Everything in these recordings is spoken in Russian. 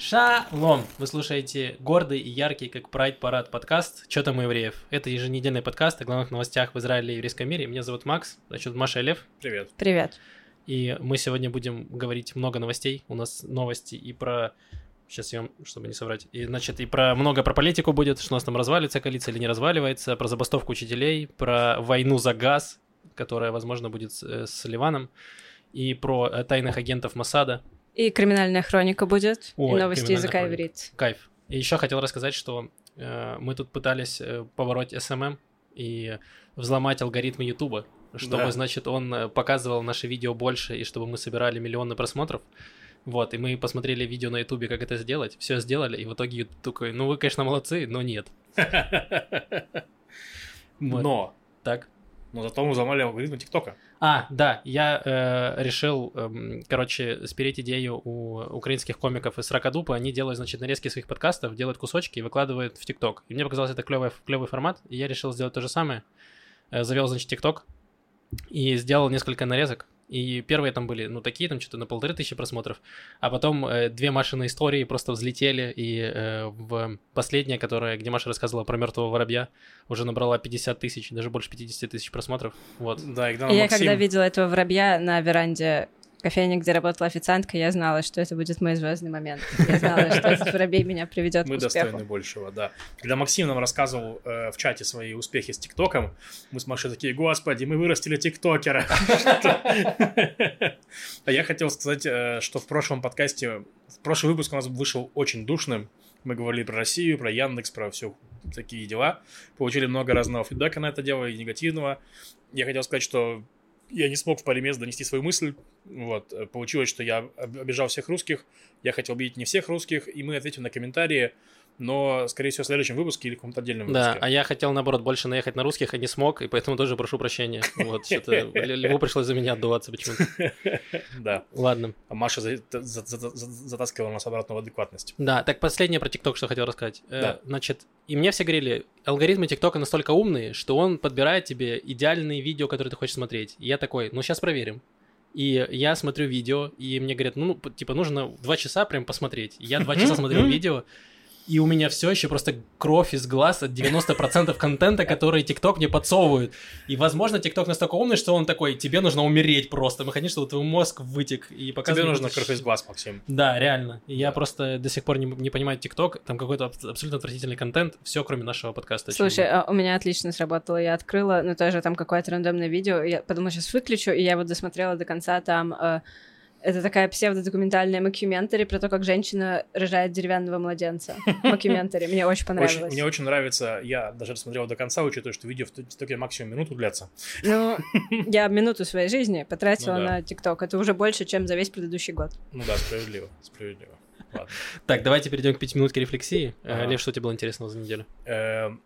Шалом! Вы слушаете гордый и яркий, как Прайд Парад подкаст «Чё там у евреев?». Это еженедельный подкаст о главных новостях в Израиле и еврейском мире. Меня зовут Макс, значит, Маша и Лев. Привет. Привет. И мы сегодня будем говорить много новостей. У нас новости и про... Сейчас я вам, чтобы не соврать. И, значит, и про много про политику будет, что у нас там разваливается коалиция или не разваливается, про забастовку учителей, про войну за газ, которая, возможно, будет с, э, с Ливаном, и про э, тайных агентов Масада. И криминальная хроника будет, Ой, и новости языка хроника. иврит. Кайф. И еще хотел рассказать, что э, мы тут пытались э, побороть SMM и взломать алгоритмы Ютуба, чтобы, Да. значит, он э, показывал наши видео больше, и чтобы мы собирали миллионы просмотров. Вот, и мы посмотрели видео на Ютубе, как это сделать, все сделали, и в итоге Ютуб такой, ну вы, конечно, молодцы, но нет. Но, Так. Но зато мы взломали алгоритмы ТикТока. А, да, я э, решил, эм, короче, спереть идею у украинских комиков из Ракадупа. Они делают, значит, нарезки своих подкастов, делают кусочки и выкладывают в ТикТок. И мне показалось это клевый, клевый формат, и я решил сделать то же самое. Э, завел, значит, ТикТок и сделал несколько нарезок. И первые там были, ну, такие, там что-то на полторы тысячи просмотров. А потом э, две Машины истории просто взлетели. И э, в последняя, которая, где Маша рассказывала про мертвого воробья, уже набрала 50 тысяч, даже больше 50 тысяч просмотров. Вот. Да, и я Максим- когда видела этого воробья на веранде кофейни, где работала официантка, я знала, что это будет мой звездный момент. Я знала, что этот воробей меня приведет Мы к успеху. достойны большего, да. Когда Максим нам рассказывал э, в чате свои успехи с ТикТоком, мы с Машей такие, господи, мы вырастили ТикТокера. А я хотел сказать, э, что в прошлом подкасте, в прошлый выпуск у нас вышел очень душным. Мы говорили про Россию, про Яндекс, про все такие дела. Получили много разного фидбэка на это дело и негативного. Я хотел сказать, что я не смог в паре мест донести свою мысль. Вот. э, Получилось, что я об- обижал всех русских. Я хотел обидеть не всех русских, и мы ответим на комментарии, но, скорее всего, в следующем выпуске или в каком-то отдельном Да, выпуске. а я хотел, наоборот, больше наехать на русских, а не смог, и поэтому тоже прошу прощения. Вот, что-то Льву пришлось за меня отдуваться почему-то. Да. Ладно. А Маша за- за- за- за- затаскивала нас обратно в адекватность. Да, так последнее про ТикТок, что хотел рассказать. Э, Да. Значит, и мне все говорили, алгоритмы ТикТока настолько умные, что он подбирает тебе идеальные видео, которые ты хочешь смотреть. И я такой, ну сейчас проверим. И я смотрю видео, и мне говорят, ну, п- типа, нужно два часа прям посмотреть. Я два часа смотрел видео, и у меня все еще просто кровь из глаз от 90% контента, который ТикТок мне подсовывает. И, возможно, ТикТок настолько умный, что он такой, тебе нужно умереть просто. Мы хотим, чтобы твой мозг вытек. И Тебе показывает нужно кровь из глаз, Максим. да, реально. И Я просто до сих пор не, не понимаю ТикТок, там какой-то абс- абсолютно отвратительный контент, все кроме нашего подкаста. Слушай, а у меня отлично сработало. Я открыла, ну, тоже там какое-то рандомное видео. Я подумала, сейчас выключу, и я вот досмотрела до конца там... э, это такая псевдодокументальная макюментари про то, как женщина рожает деревянного младенца. Макюментари. Мне очень Очень- понравилось. мне очень нравится, я даже смотрел до конца, учитывая, что видео в ТикТоке максимум минуту длятся. Ну, я минуту своей жизни потратила Ну да. на ТикТок. Это уже больше, чем за весь предыдущий год. Ну да, справедливо, справедливо. Ладно. Так, давайте перейдем к пятиминутке рефлексии. Э, Ага. Лев, что тебе было интересного за неделю? Эм,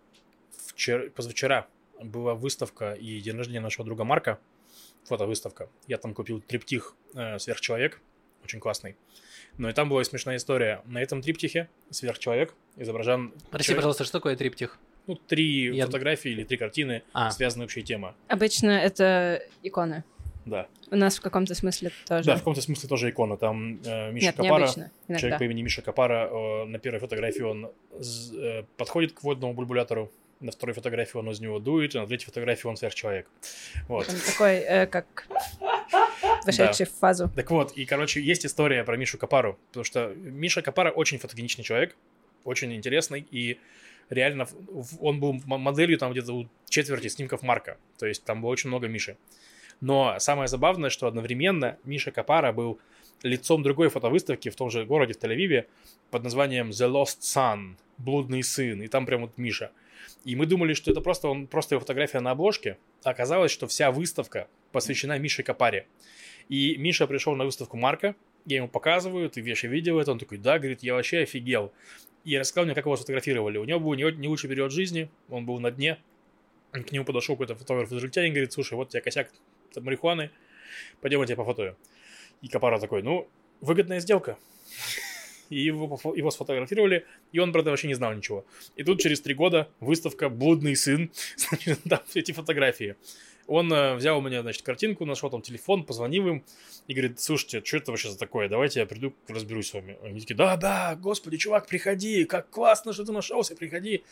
вчера, позавчера была выставка и день рождения нашего друга Марка, фотовыставка. Я там купил триптих э, «Сверхчеловек», очень классный. Но и там была смешная история. На этом триптихе «Сверхчеловек» изображен... Прости, человек- пожалуйста, что такое триптих? Ну, три Я- фотографии или три картины, А. связанные общей темой. Обычно это иконы. Да. У нас в каком-то смысле тоже. Да, в каком-то смысле тоже икона. Там э, Миша Нет, Капара, необычно. Человек по имени Миша Капара, э, на первой фотографии он э, подходит к водному бульбулятору, на второй фотографии он из него дует, а на третьей фотографии он сверхчеловек. Вот. Он такой, э, как вошедший в фазу. Так вот, и, короче, есть история про Мишу Капару, потому что Миша Капара очень фотогеничный человек, очень интересный, и реально он был моделью там где-то у четверти снимков Марка, то есть там было очень много Миши. Но самое забавное, что одновременно Миша Капара был лицом другой фотовыставки в том же городе, в Тель-Авиве, под названием The Lost Son, блудный сын, и там прям вот Миша. И мы думали, что это просто, он, просто его фотография на обложке, а оказалось, что вся выставка посвящена Мише Капаре. И Миша пришел на выставку Марка, я ему показываю, ты вещи видел это, он такой, да, говорит, я вообще офигел. И рассказал мне, как его сфотографировали. У него был не, лучший период жизни, он был на дне. К нему подошел какой-то фотограф израильтянин, говорит, слушай, вот у тебя косяк марихуаны, пойдем я тебя пофотою. И Капара такой, ну, выгодная сделка. И его, его сфотографировали, и он, правда, вообще не знал ничего. И тут через три года выставка «Блудный сын», значит, там все эти фотографии. Он э, взял у меня, значит, картинку, нашел там телефон, позвонил им и говорит, слушайте, что это вообще за такое? Давайте я приду, разберусь с вами. Они такие, да-да, господи, чувак, приходи, как классно, что ты нашелся, приходи.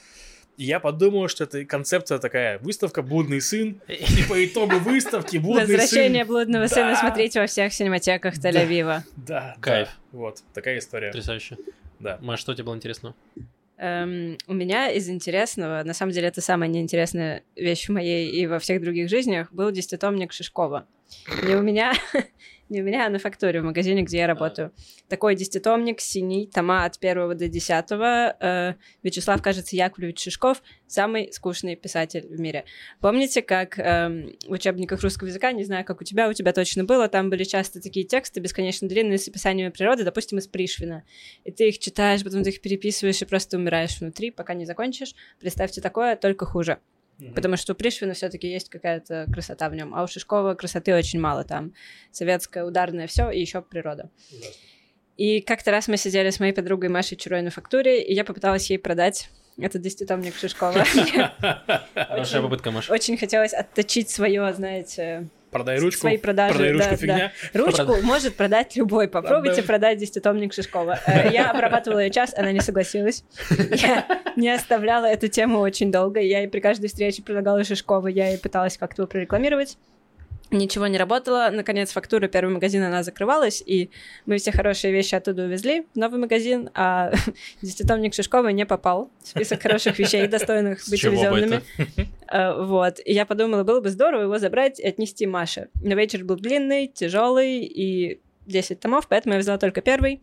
И я подумал, что это концепция такая, выставка «Блудный сын», и по итогу выставки «Блудный сын». Возвращение блудного сына смотрите во всех синематеках Тель-Авива. Да, Кайф. Вот, такая история. Потрясающе. Да. Маш, что тебе было интересно? Эм, у меня из интересного, на самом деле это самая неинтересная вещь в моей и во всех других жизнях, был десятитомник Шишкова. Не у меня, не у меня, а на факторе, в магазине, где я работаю. Такой десятитомник, синий, тома от первого до десятого. Э, Вячеслав, кажется, Яковлевич Шишков, самый скучный писатель в мире. Помните, как эм, в учебниках русского языка, не знаю, как у тебя, у тебя точно было, там были часто такие тексты бесконечно длинные с описаниями природы, допустим, из Пришвина. И ты их читаешь, потом ты их переписываешь и просто умираешь внутри, пока не закончишь. Представьте такое, только хуже. Мгм. Потому что у Пришвина все-таки есть какая-то красота в нем, а у Шишкова красоты очень мало. Там советское ударное все и еще природа. Ужасно. И как-то раз мы сидели с моей подругой Машей Чурой на фактуре, и я попыталась ей продать этот десятитомник Шишкова. Хорошая попытка, Маш. Очень хотелось отточить свое, знаете, Продай ручку. свои продажи. Продай ручку, да, фигня. да. Ручку может продать любой. Попробуйте продать десятитомник Шишкова. Э, Я обрабатывала ее час, она не согласилась. Я не оставляла эту тему очень долго. Я ей при каждой встрече предлагала Шишкова, я ей пыталась как-то его прорекламировать. Ничего не работало. Наконец, фактура первый магазин, она закрывалась, и мы все хорошие вещи оттуда увезли в новый магазин, а десятитомник Шишкова не попал в список хороших вещей, достойных быть увезенными. Э, Вот. И я подумала, было бы здорово его забрать и отнести Маше. Но вечер был длинный, тяжелый и 10 томов, поэтому я взяла только первый.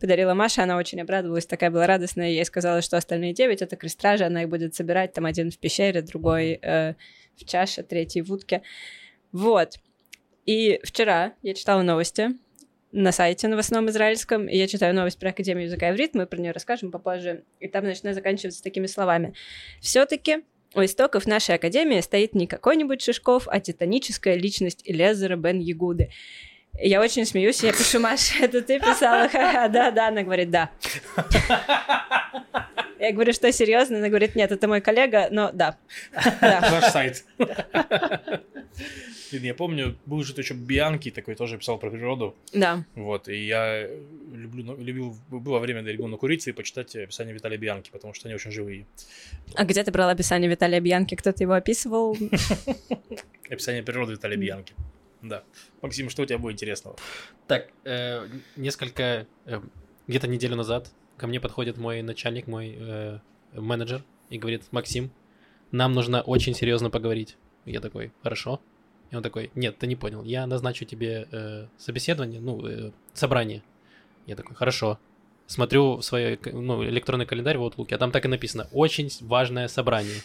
Подарила Маше, она очень обрадовалась, такая была радостная. Я ей сказала, что остальные 9 — это крестражи, она их будет собирать, там один в пещере, другой э, в чаше, третий в утке. Вот. И вчера я читала новости на сайте новостном израильском, и я читаю новость про Академию языка иврит, мы про нее расскажем попозже, и там начинает заканчиваться такими словами. Все-таки у истоков нашей академии стоит не какой-нибудь Шишков, а титаническая личность Элезера бен Ягуды. Я очень смеюсь, я пишу, Маша, это ты писала? Да, да, она говорит, да. Я говорю, что серьезно? Она говорит, нет, это мой коллега, но да. Ваш сайт. Блин, я помню, был же еще Бианки такой, тоже писал про природу. Да. Вот, и я люблю, ну, любил, было время, я любил накуриться и почитать описание Виталия Бианки, потому что они очень живые. А где ты брала описание Виталия Бьянки? Кто-то его описывал? Описание природы Виталия. Бианки. Да. Максим, что у тебя было интересного? Так, э, несколько, э, где-то неделю назад ко мне подходит мой начальник, мой э, менеджер, и говорит, Максим, нам нужно очень серьезно поговорить. Я такой, хорошо. И он такой, нет, ты не понял, я назначу тебе э, собеседование, ну, э, собрание. Я такой, хорошо. Смотрю свой ну, электронный календарь в Outlook, а там так и написано, очень важное собрание.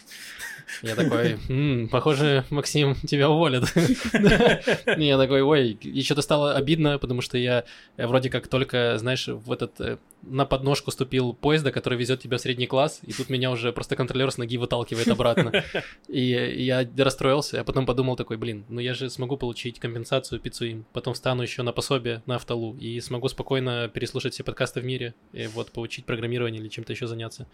Я такой, «М, похоже, Максим, тебя уволят. Я такой, ой, и что-то стало обидно, потому что я э, вроде как только, знаешь, в этот э, на подножку ступил поезда, который везет тебя в средний класс, и тут меня уже просто контролер с ноги выталкивает обратно. И я расстроился, а потом подумал такой, блин, ну я же смогу получить компенсацию пиццу им, потом встану еще на пособие на автолу и смогу спокойно переслушать все подкасты в мире, и вот получить программирование или чем-то еще заняться.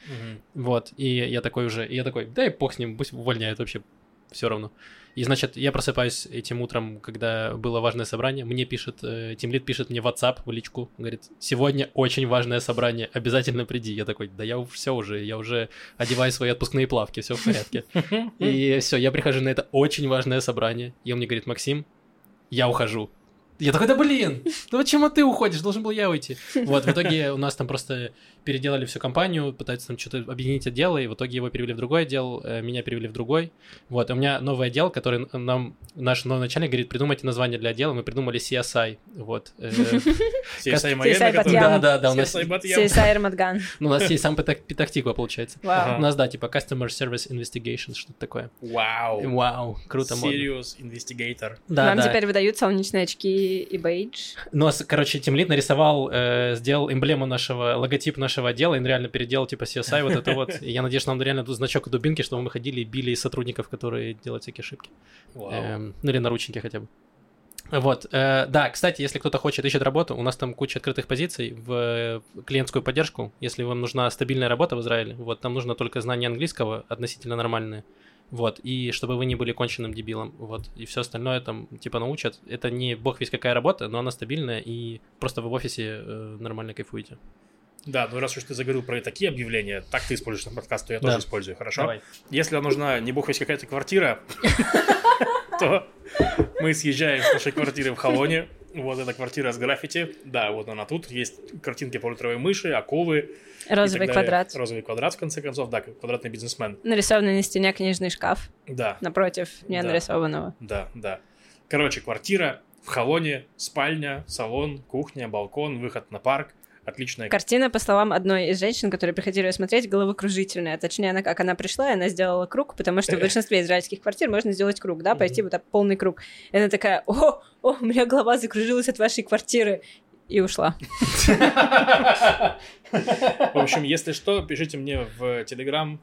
Вот, и я такой уже, и я такой, да и бог с ним, пусть увольняют вообще, все равно. И, значит, я просыпаюсь этим утром, когда было важное собрание, мне пишет, э, Тимлит пишет мне в WhatsApp, в личку, говорит, сегодня очень важное собрание, обязательно приди. Я такой, да я все уже, я уже одеваю свои отпускные плавки, все в порядке. И все, я прихожу на это очень важное собрание, и он мне говорит, Максим, я ухожу. Я такой, да блин, ну почему ты уходишь, должен был я уйти. Вот, в итоге у нас там просто переделали всю компанию, пытаются там что-то объединить отделы, и в итоге его перевели в другой отдел, э, меня перевели в другой. Вот, и у меня новый отдел, который нам наш новый начальник говорит, придумайте название для отдела, мы придумали CSI, вот. э, CSI Батьям. Да, да, да, у нас CSI ну, у нас есть сам Петахтиква, получается. У нас, да, типа Customer Service Investigation, что-то такое. Вау. Вау, круто. Serious Investigator. Да. теперь выдают солнечные очки и бейдж. Ну, а короче, Тимлит нарисовал, э, сделал эмблему нашего, логотип нашего отдела, и он реально переделал, типа, CSI, вот это вот. И я надеюсь, нам реально тут значок и дубинки, чтобы мы ходили и били сотрудников, которые делают всякие ошибки. Эм, ну, или наручники хотя бы. Вот, э, да, кстати, если кто-то хочет, ищет работу, у нас там куча открытых позиций в э, клиентскую поддержку. Если вам нужна стабильная работа в Израиле, вот, там нужно только знание английского относительно нормальное. Вот, и чтобы вы не были конченным дебилом, вот, и все остальное там, типа, научат. Это не бог весь какая работа, но она стабильная, и просто вы в офисе э, нормально кайфуете. Да, ну раз уж ты заговорил про такие объявления, так ты используешь на подкаст, то я Да. тоже использую, хорошо? Давай. Если вам нужна не бог весь какая-то квартира, то мы съезжаем с нашей квартиры в Холоне. Вот эта квартира с граффити. Да, вот она тут. Есть картинки полутровой мыши, акулы. Розовый квадрат. Розовый квадрат, в конце концов. Да, квадратный бизнесмен. Нарисованный на стене книжный шкаф Да, напротив не Да. нарисованного. да, да. Короче, квартира в Холоне, спальня, салон, кухня, балкон, выход на парк. Отличная Картина, по словам одной из женщин, которые приходили ее смотреть, головокружительная. Точнее, она, как она пришла, и она сделала круг, потому что в большинстве израильских квартир можно сделать круг, да, пойти вот так полный круг. И она такая, о, о, у меня голова закружилась от вашей квартиры. И ушла. В общем, если что, пишите мне в Телеграм.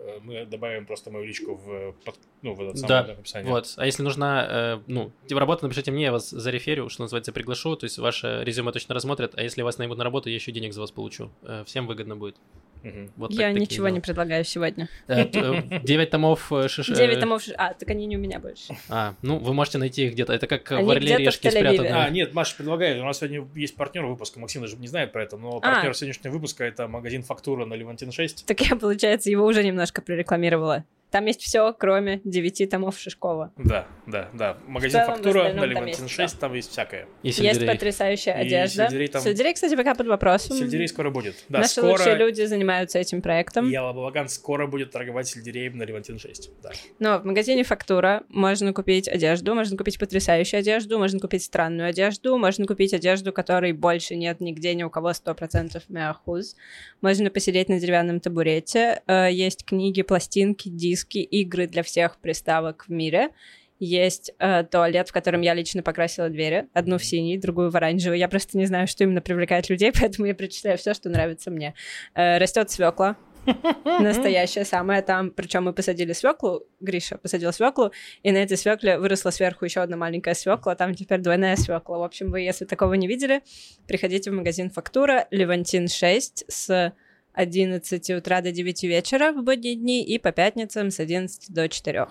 Э, э, Мы добавим просто мою личку в, под- ну, в этот самый Да, описание. Вот, а если нужна, э, ну, работа, напишите мне, я вас зареферю, что называется, приглашу, то есть ваше резюме точно рассмотрят, а если вас наймут на работу, я еще денег за вас получу. Э, всем выгодно будет. Мгм. Вот Я так- ничего не предлагаю сегодня. Э, э, Девять томов э, шиш... э, Девять томов... ш- А, так они не у меня больше. А, ну, вы можете найти их где-то. Это как Они в Орле решки спрятаны. А, нет, Маша предлагает. У нас сегодня есть партнер выпуска. Максим даже не знает про это, но А. партнер сегодняшнего выпуска это магазин Фактура на Левантин 6. Так я, получается, его уже немножко прорекламировала. Там есть все, кроме девяти томов Шишкова. Да, да, да. Магазин целом, Фактура на есть 6, там есть всякое. И Есть сельдерей. потрясающая И одежда. сельдерей там- Сельдерей, кстати, пока под вопросом. Сельдерей скоро будет. Да, Наши скоро лучшие люди занимаются этим проектом. Яла Балаган скоро будет торговать сельдереем на Левантин 6. Да. Но в магазине Фактура можно купить одежду, можно купить потрясающую одежду, можно купить странную одежду, можно купить одежду, которой больше нет нигде ни у кого 100% мяхуз. Можно посидеть на деревянном табурете. Э, Есть книги, пластинки, диски, игры для всех приставок в мире. Есть э, туалет, в котором я лично покрасила двери. Одну в синий, другую в оранжевый. Я просто не знаю, что именно привлекает людей, поэтому я прочитаю все, что нравится мне. Э, растет свекла. Настоящая самая там, причем мы посадили свеклу, Гриша посадил свеклу, и на этой свекле выросла сверху еще одна маленькая свекла, там теперь двойная свекла. В общем, вы, если такого не видели, приходите в магазин Фактура, Левантин 6 с 11 утра до 9 вечера в будние дни и по пятницам с 11 до 4.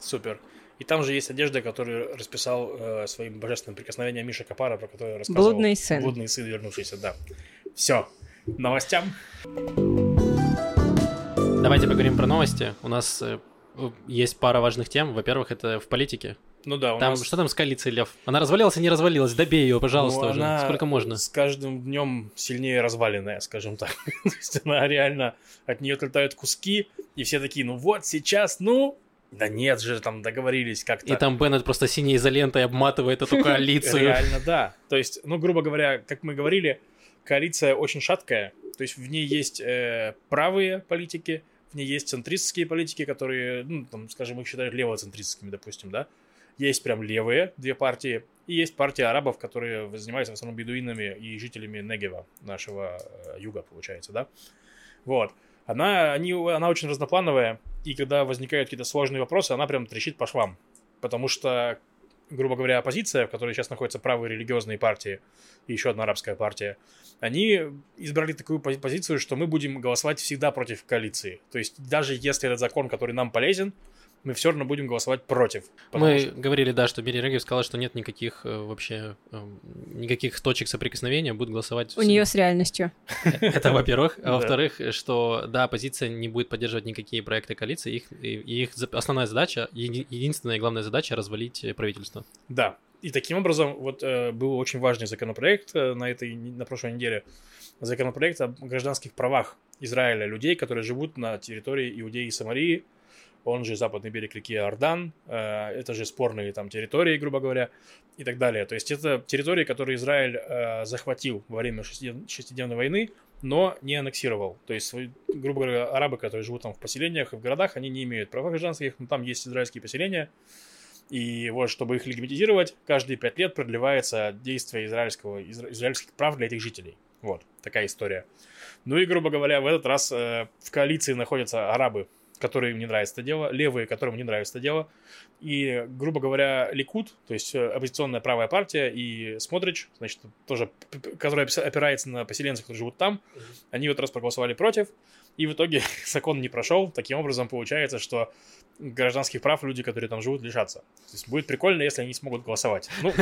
Супер. И там же есть одежда, которую расписал э, своим божественным прикосновением Миша Капара, про которую я рассказывал. Блудный сын. Блудный сын, вернувшийся, да. Все. Новостям. Давайте поговорим про новости. У нас э, есть пара важных тем. Во-первых, это в политике. Ну да, у Там, нас... что там с коалицией, Лев? Она развалилась и не развалилась? Добей ее, пожалуйста, Ну, уже. она Сколько можно? С каждым днем сильнее разваленная, скажем так. То есть она реально от нее отлетают куски, и все такие, ну вот сейчас, ну. Да нет же, там договорились как-то. И там Беннет просто синей изолентой обматывает эту коалицию. Реально, да. То есть, ну, грубо говоря, как мы говорили, коалиция очень шаткая. То есть в ней есть э, правые политики, в ней есть центристские политики, которые, ну, там, скажем, их считают левоцентристскими, допустим, да. Есть прям левые две партии, и есть партия арабов, которые занимаются в основном бедуинами и жителями Негева, нашего э, юга, получается, да. Вот. Она, они, она очень разноплановая, и когда возникают какие-то сложные вопросы, она прям трещит по швам. Потому что, грубо говоря, оппозиция, в которой сейчас находятся правые религиозные партии, и еще одна арабская партия, они избрали такую пози- позицию, что мы будем голосовать всегда против коалиции. То есть даже если этот закон, который нам полезен, мы все равно будем голосовать против. Мы что- говорили, да, что Мири Регев сказала, что нет никаких э, вообще э, никаких точек соприкосновения, будет голосовать. У нее с реальностью. Это, во-первых. А во-вторых, что, да, оппозиция не будет поддерживать никакие проекты коалиции. Их, их основная задача, еди- единственная и главная задача развалить э, правительство. Да. И таким образом, вот э, был очень важный законопроект э, на этой, на прошлой неделе. Законопроект о гражданских правах Израиля, людей, которые живут на территории Иудеи и Самарии, он же западный берег реки Иордан, э, это же спорные там территории, грубо говоря, и так далее. То есть это территории, которые Израиль э, захватил во время шестидневной войны, но не аннексировал. То есть, грубо говоря, арабы, которые живут там в поселениях и в городах, они не имеют права гражданских, но там есть израильские поселения, и вот, чтобы их легитимизировать, каждые пять лет продлевается действие израильского, изра- израильских прав для этих жителей. Вот, такая история. Ну и, грубо говоря, в этот раз э, в коалиции находятся арабы которым не нравится это дело, левые, которым не нравится это дело. И, грубо говоря, Ликут, то есть э, оппозиционная правая партия, и Смотрич, значит, тоже, которая опирается на поселенцев, которые живут там, они вот раз проголосовали против, и в итоге закон не прошел. Таким образом, получается, что гражданских прав люди, которые там живут, лишатся. То есть будет прикольно, если они смогут голосовать. Ну,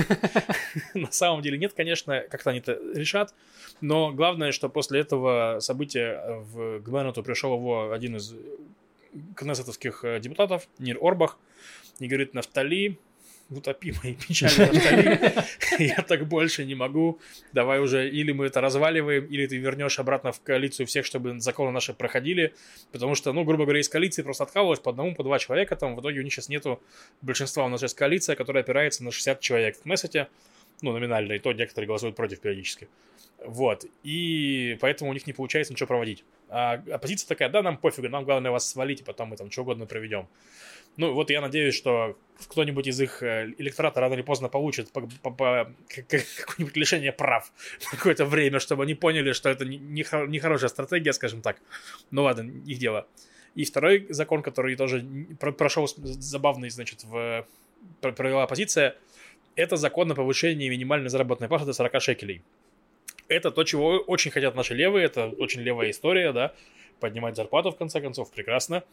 на самом деле нет, конечно, как-то они это решат. Но главное, что после этого события в Гменуту пришел его один из кнессетовских э, депутатов, Нир Орбах, и говорит, Нафтали, утопи мои печали, Нафтали, я так больше не могу, давай уже или мы это разваливаем, или ты вернешь обратно в коалицию всех, чтобы законы наши проходили, потому что, ну, грубо говоря, из коалиции просто откалывалось по одному, по два человека, там в итоге у них сейчас нету большинства, у нас сейчас коалиция, которая опирается на 60 человек в Кнессете, ну, номинально, и то некоторые голосуют против периодически. Вот. И поэтому у них не получается ничего проводить. А оппозиция такая, да, нам пофигу, нам главное вас свалить, и потом мы там что угодно проведем. Ну, вот я надеюсь, что кто-нибудь из их э, электората рано или поздно получит по, по, по, какое-нибудь лишение прав на какое-то время, чтобы они поняли, что это нехорошая не, не стратегия, скажем так. Ну ладно, их дело. И второй закон, который тоже прошел забавный, значит, в, провела оппозиция, это закон о повышении минимальной заработной платы до 40 шекелей. Это то, чего очень хотят наши левые, это очень левая история, да, поднимать зарплату, в конце концов, прекрасно.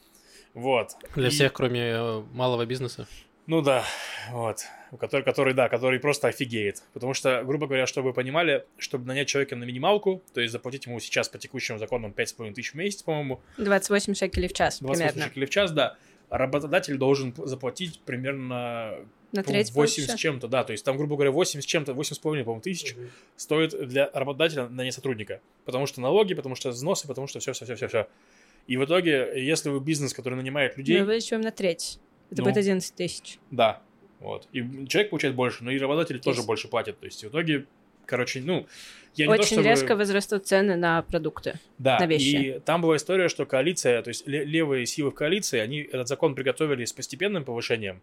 Вот. Для и... всех, кроме э, малого бизнеса. Ну да, вот. Который, который, да, который просто офигеет. Потому что, грубо говоря, чтобы вы понимали, чтобы нанять человека на минималку, то есть заплатить ему сейчас по текущим законам 5,5 тысяч в месяц, по-моему. 28 шекелей в час 28 примерно. шекелей в час, да. Работодатель должен заплатить примерно на треть 8 с чем-то, да, то есть там, грубо говоря, 8 с чем-то, 8,5, по-моему, тысяч угу. стоит для работодателя на сотрудника. Потому что налоги, потому что взносы, потому что все-все-все-все-все. И в итоге, если вы бизнес, который нанимает людей... Мы увеличиваем на треть. Это ну, будет 11 тысяч. Да, вот. И человек получает больше, но и работодатель есть. тоже больше платит. То есть в итоге, короче, ну... Я Очень то, чтобы... резко возрастут цены на продукты, да, на вещи. и там была история, что коалиция, то есть левые силы в коалиции, они этот закон приготовили с постепенным повышением,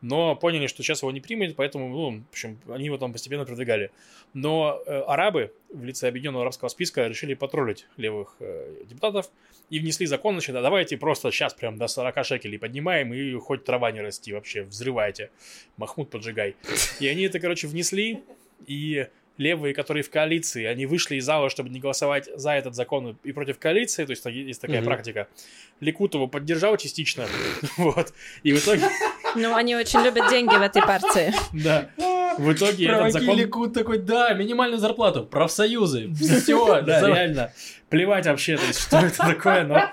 но поняли, что сейчас его не примут, поэтому, ну, в общем, они его там постепенно продвигали. Но э, арабы в лице Объединенного арабского списка решили потроллить левых э, депутатов и внесли закон, значит, а давайте просто сейчас прям до 40 шекелей поднимаем и хоть трава не расти вообще, взрывайте, Махмуд поджигай. И они это, короче, внесли, и левые, которые в коалиции, они вышли из зала, чтобы не голосовать за этот закон и против коалиции, то есть есть такая mm-hmm. практика. Ликутову поддержал частично, вот, и в итоге... Ну, они очень любят деньги в этой партии. Да. В итоге этот закон... Ликут такой, да, минимальную зарплату, профсоюзы, все, да, реально. Плевать вообще, то есть, что это такое, но...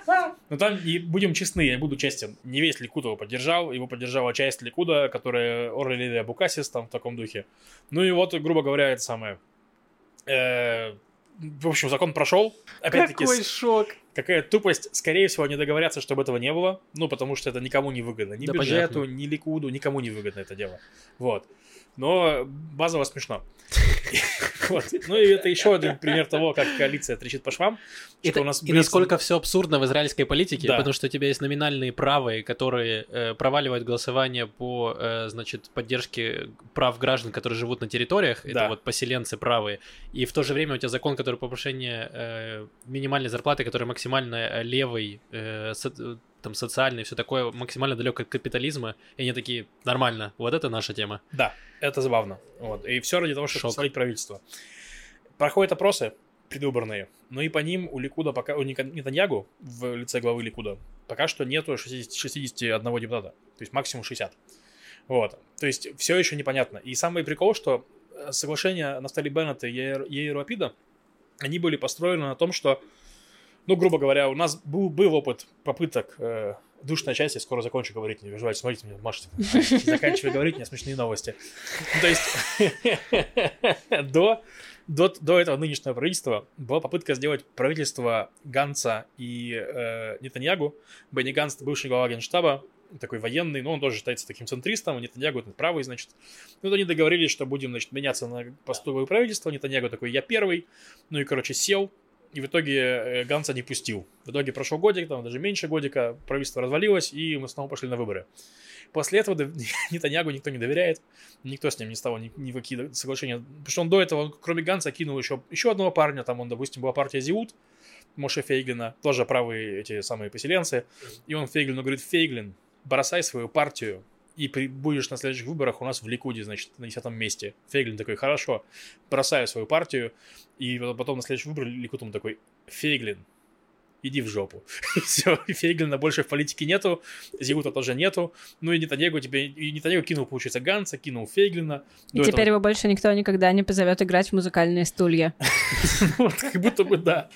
Но там, и будем честны, я буду честен, не весь Ликуд его поддержал, его поддержала часть Ликуда, которая Орлелия Букасис там в таком духе. Ну и вот, грубо говоря, это самое... В общем, закон прошел. Опять-таки, Какой шок! Какая тупость. Скорее всего, они договорятся, чтобы этого не было. Ну, потому что это никому не выгодно. Ни да бюджету, понятно. ни Ликуду, никому не выгодно это дело. Вот но базово смешно. Вот. Ну и это еще один пример того, как коалиция трещит по швам. Это, у нас и насколько все абсурдно в израильской политике, да. потому что у тебя есть номинальные правые, которые э, проваливают голосование по, э, значит, поддержке прав граждан, которые живут на территориях, да. это вот поселенцы правые, и в то же время у тебя закон, который по повышению э, минимальной зарплаты, который максимально э, левый, э, там социальный, все такое максимально далеко от капитализма, и они такие, нормально, вот это наша тема. Да, это забавно. Вот. И все ради того, чтобы посмотреть правительство. Проходят опросы предвыборные, но и по ним у Ликуда пока, у Нетаньягу в лице главы Ликуда пока что нету 60, 61 депутата, то есть максимум 60. Вот, то есть все еще непонятно. И самый прикол, что э, соглашения Нафтали Беннета и Ейру Апида, они были построены на том, что ну, грубо говоря, у нас был, был опыт попыток э, часть, я скоро закончу говорить, не переживайте, смотрите меня, машите. Заканчивай говорить, у меня смешные новости. Ну, то есть до, до, до этого нынешнего правительства была попытка сделать правительство Ганца и э, Нетаньягу. Бенни Ганс, бывший глава генштаба, такой военный, но он тоже считается таким центристом, Нетаньягу это правый, значит. Ну, вот они договорились, что будем, значит, меняться на постовое правительство, Нетаньягу такой, я первый, ну и, короче, сел, и в итоге э, Ганса не пустил. В итоге прошел годик, там даже меньше годика, правительство развалилось, и мы снова пошли на выборы. После этого Нетаньягу никто не доверяет, никто с ним не стал ни, ни в соглашения. Потому что он до этого, кроме Ганса, кинул еще, еще одного парня, там он, допустим, была партия Зиут, Моше Фейглина, тоже правые эти самые поселенцы. И он Фейглину говорит, Фейглин, бросай свою партию, и при, будешь на следующих выборах у нас в Ликуде, значит, на десятом месте. Фейглин такой, хорошо, бросаю свою партию, и потом на следующий выбор Ликуд ему такой, Фейглин, иди в жопу. Все, Фейглина больше в политике нету, Зигута тоже нету. Ну и Нетаньягу тебе, и Нетаньягу кинул, получается, Ганса, кинул Фейглина. И теперь этого... его больше никто никогда не позовет играть в музыкальные стулья. Вот, как будто бы да.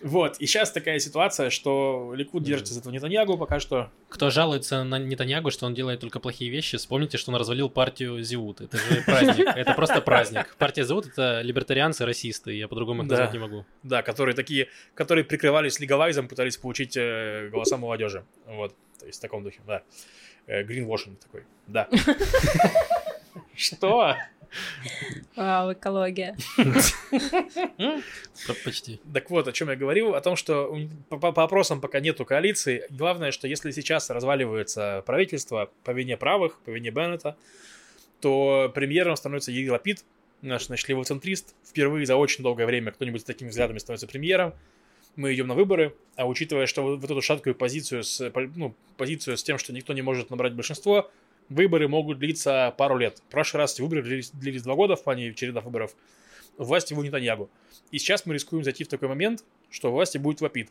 Вот, и сейчас такая ситуация, что Ликуд держится за этого Нетаньягу пока что. Кто жалуется на Нетаньягу, что он делает только плохие вещи, вспомните, что он развалил партию Зиут. Это же праздник, это просто праздник. Партия Зиут — это либертарианцы, расисты, я по-другому их назвать не могу. Да, которые такие, которые прикрывались легалайзом, пытались получить э, голоса молодежи. Вот, то есть в таком духе, да. Гринвошинг такой, да. Что? Вау, экология. Почти. Так вот, о чем я говорил, о том, что по, опросам пока нету коалиции. Главное, что если сейчас разваливается правительство по вине правых, по вине Беннета, то премьером становится Яир Лапид, наш, значит, левоцентрист. Впервые за очень долгое время кто-нибудь с такими взглядами становится премьером. Мы идем на выборы, а учитывая, что вот, вот эту шаткую позицию с, ну, позицию с тем, что никто не может набрать большинство, выборы могут длиться пару лет. В прошлый раз выборы длились, длились два года в плане череда выборов. Власти его Нетаньягу. И сейчас мы рискуем зайти в такой момент, что власти будет вопит.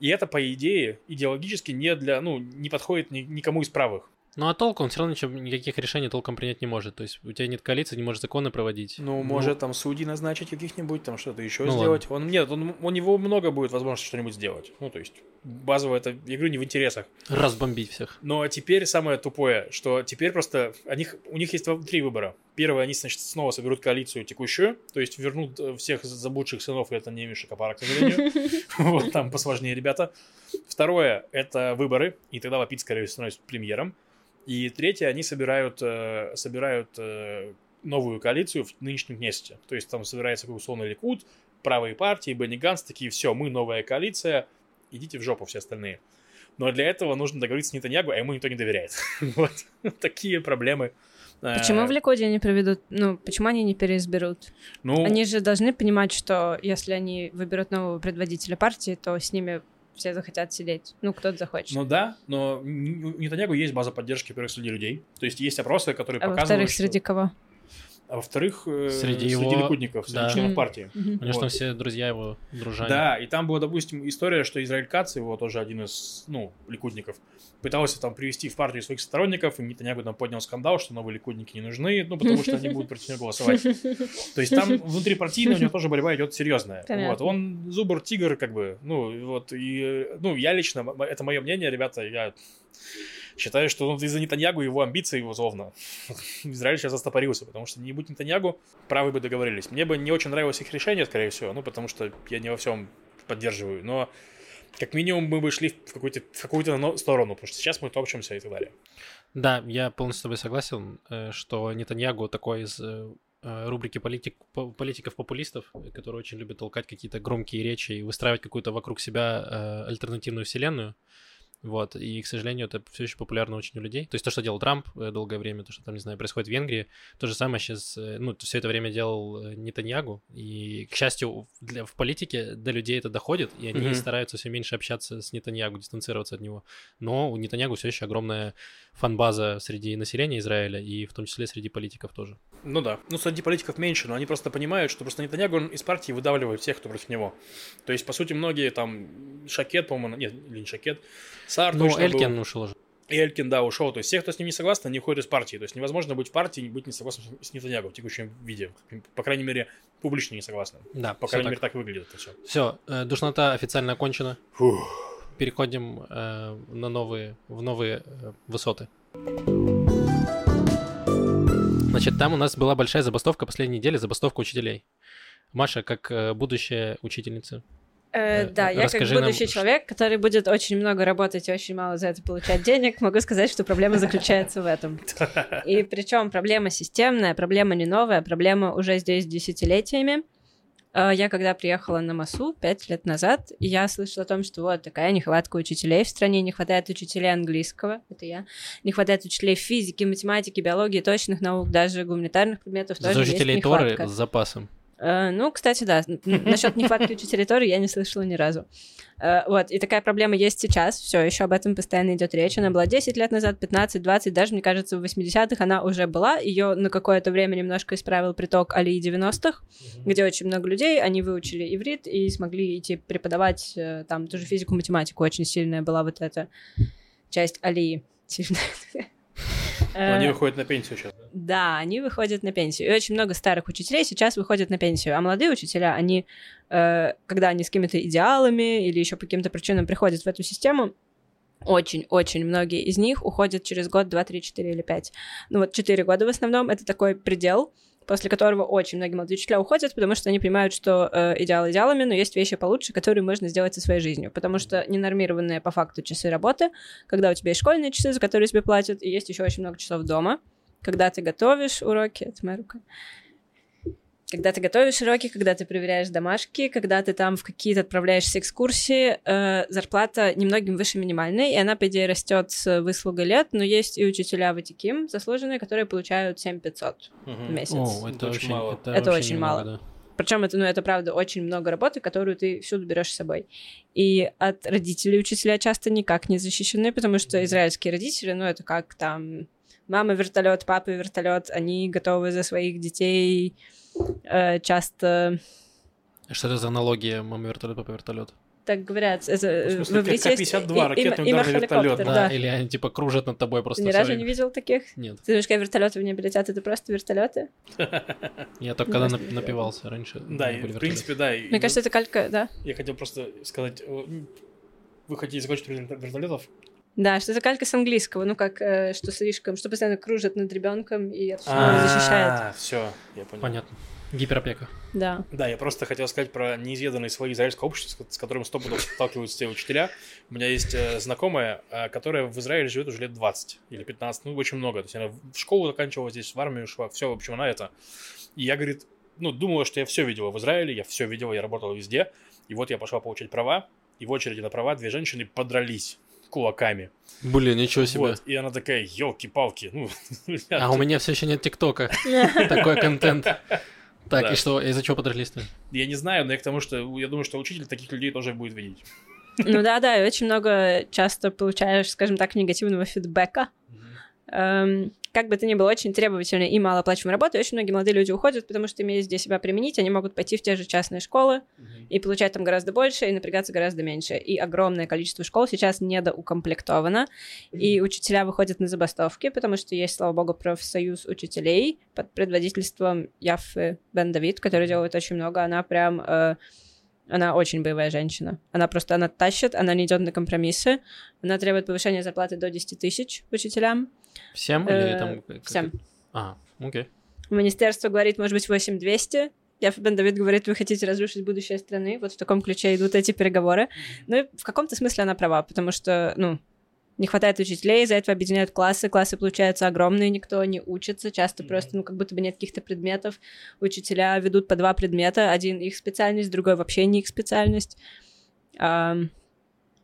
И это, по идее, идеологически не для, ну, не подходит ни, никому из правых. Ну а толку он все равно ничего, никаких решений толком принять не может. То есть у тебя нет коалиции, не можешь законы проводить. Ну, ну может там судьи назначить каких-нибудь, там что-то еще ну, сделать. Ладно. Он нет, он, у него много будет возможности что-нибудь сделать. Ну, то есть базово это игру не в интересах. Разбомбить всех. Но теперь самое тупое, что теперь просто у них, у них есть три выбора. Первое, они, значит, снова соберут коалицию текущую, то есть вернут э, всех заблудших сынов, и это не Миша Капара, к сожалению. Вот там посложнее ребята. Второе, это выборы, и тогда Лапид, скорее всего, становится премьером. И третье, они собирают, э, собирают э, новую коалицию в нынешнем Кнессете. То есть там собирается какой условный Ликуд, правые партии, Бенни Ганс, такие, все, мы новая коалиция, идите в жопу все остальные. Но для этого нужно договориться с Нетаньягу, а ему никто не доверяет. вот такие проблемы. Почему в Ликуде они проведут, ну, почему они не переизберут? Ну, они же должны понимать, что если они выберут нового предводителя партии, то с ними все захотят сидеть. Ну, кто-то захочет. Ну да, но у Нетаньягу есть база поддержки, во-первых, среди людей. То есть есть опросы, которые а показывают, во-вторых, среди кого? А во-вторых, э, среди, среди его... ликудников, среди да. членов партии. Mm-hmm. Конечно, вот. все друзья его, дружане. Да, и там была, допустим, история, что Израиль Кац, его тоже один из, ну, ликудников, пытался там привести в партию своих сторонников, и Нетаньягу там поднял скандал, что новые ликудники не нужны, ну, потому что они будут против него голосовать. То есть там внутри партийно у него тоже борьба идет серьезная. Вот, он зубр-тигр, как бы, ну, вот, и, ну, я лично, это мое мнение, ребята, я Считаю, что ну, из-за Нетаньягу его амбиции, условно, Израиль сейчас застопорился, потому что не будь Нетаньягу, правы бы договорились. Мне бы не очень нравилось их решение, скорее всего, ну, потому что я не во всем поддерживаю, но как минимум мы бы шли в какую-то, в какую-то сторону, потому что сейчас мы топчемся и так далее. Да, я полностью с тобой согласен, э, что Нетаньягу такой из э, э, рубрики политик, политиков-популистов, которые очень любят толкать какие-то громкие речи и выстраивать какую-то вокруг себя альтернативную вселенную. Вот, и, к сожалению, это все еще популярно очень у людей. То есть то, что делал Трамп э, долгое время, то, что там, не знаю, происходит в Венгрии, то же самое сейчас, э, ну, все это время делал э, Нетаньягу. И, к счастью, для, в политике до людей это доходит, и они mm-hmm. стараются все меньше общаться с Нетаньягу, дистанцироваться от него. Но у Нетаньягу все еще огромная фан-база среди населения Израиля, и в том числе среди политиков тоже. Ну да. Ну, среди политиков меньше, но они просто понимают, что просто Нетаньягу он из партии выдавливает всех, кто против него. То есть, по сути, многие там, Шакет, по-моему, нет, или не Шакет, Сар ну, Элькин был. ушел уже. И Элькин, да, ушел. То есть все, кто с ним не согласен, они уходят из партии. То есть невозможно быть в партии и быть не согласным с Нетаньягу в текущем виде. По крайней мере, публично не согласны. Да, По крайней так. мере, так выглядит это все. Все, э, душнота официально окончена. Фух. Переходим э, на новые, в новые э, высоты. Значит, там у нас была большая забастовка последней недели, забастовка учителей. Маша, как э, будущая учительница, Э, да, я как будущий нам... человек, который будет очень много работать и очень мало за это получать денег, могу сказать, что проблема заключается в этом. И причем проблема системная, проблема не новая, проблема уже здесь десятилетиями. Э, я когда приехала на МАСУ пять лет назад, я слышала о том, что вот такая нехватка учителей в стране, не хватает учителей английского, это я, не хватает учителей физики, математики, биологии, точных наук, даже гуманитарных предметов тоже учителей есть нехватка. Торы с запасом. Э, ну, кстати, да, насчет нехватки учителей тоже я не слышала ни разу. Э, вот, и такая проблема есть сейчас, все, еще об этом постоянно идет речь. Она была 10 лет назад, 15, 20, даже, мне кажется, в 80-х она уже была. Ее на какое-то время немножко исправил приток Алии 90-х, mm-hmm. где очень много людей, они выучили иврит и смогли идти преподавать э, там тоже физику, математику. Очень сильная была вот эта часть Алии. Сильная. Но они э, выходят на пенсию сейчас, да? Да, они выходят на пенсию. И очень много старых учителей сейчас выходят на пенсию. А молодые учителя, они, э, когда они с какими-то идеалами или еще по каким-то причинам приходят в эту систему, очень-очень многие из них уходят через год, два, три, четыре или пять. Ну вот четыре года в основном, это такой предел, после которого очень многие молодые учителя уходят, потому что они понимают, что э, идеал идеалами, но есть вещи получше, которые можно сделать со своей жизнью. Потому что ненормированные по факту часы работы, когда у тебя есть школьные часы, за которые тебе платят, и есть еще очень много часов дома, когда ты готовишь уроки, это моя рука, когда ты готовишь уроки, когда ты проверяешь домашки, когда ты там в какие-то отправляешься экскурсии, э, зарплата немногим выше минимальной, и она, по идее, растет с выслугой лет, но есть и учителя ватиким заслуженные, которые получают 7500 угу. в месяц. О, это, очень мало. Это, это очень, очень мало. Да. Причем это, ну, это правда очень много работы, которую ты всюду берешь с собой. И от родителей учителя часто никак не защищены, потому что израильские родители, ну, это как там мама вертолет, папа вертолет, они готовы за своих детей э, часто... Что это за аналогия мама вертолет, папа вертолет? Так говорят, это э, в, смысле, в иврите есть 52 ракетный ударный вертолет. Да, да, или они типа кружат над тобой просто. Ни разу не видел таких? Нет. Ты думаешь, когда вертолеты в небе летят, это просто вертолеты? Я только когда напивался раньше. Да, в принципе, да. Мне кажется, это калька, да? Я хотел просто сказать, вы хотите закончить вертолетов? Да, что это калька с английского, ну как, э, что слишком, что постоянно кружит над ребенком и от всего защищает. А, все, я понял. Понятно. Гиперопека. Да. Да, я просто хотел сказать про неизведанные слои израильского общества, с которым сто пудов сталкиваются все учителя. У меня есть э, знакомая, э, которая в Израиле живет уже лет 20 или 15, ну, очень много. То есть она в школу заканчивала здесь, в армию шла, все, в общем, она это. И я, говорит, ну, думала, что я все видела в Израиле, я все видела, я работала везде. И вот я пошла получать права, и в очереди на права две женщины подрались кулаками. Блин, ничего себе. Вот. И она такая, елки-палки. Ну, а у меня все еще нет ТикТока. Такой контент. Так, да. и что, из-за чего подрались-то? Я не знаю, но я к тому, что я думаю, что учитель таких людей тоже будет видеть. Ну да, да, и очень много часто получаешь, скажем так, негативного фидбэка. Mm-hmm. Эм, как бы то ни было, очень требовательной и малооплачиваемой работы, очень многие молодые люди уходят, потому что имея здесь себя применить, они могут пойти в те же частные школы mm-hmm. и получать там гораздо больше, и напрягаться гораздо меньше. И огромное количество школ сейчас недоукомплектовано, mm-hmm. и учителя выходят на забастовки, потому что есть, слава богу, профсоюз учителей под предводительством Яфы Бен Давид, который делает очень много. Она прям... Э, она очень боевая женщина. Она просто, она тащит, она не идет на компромиссы. Она требует повышения зарплаты до 10 тысяч учителям. Всем или э, там... Всем. А, окей. Министерство говорит, может быть, 8200. Я Бен Давид говорит, вы хотите разрушить будущее страны. Вот в таком ключе идут эти переговоры. Ну и в каком-то смысле она права, потому что, ну, не хватает учителей, из-за этого объединяют классы, классы получаются огромные, никто не учится, часто mm-hmm. просто, ну, как будто бы нет каких-то предметов, учителя ведут по два предмета, один их специальность, другой вообще не их специальность. А,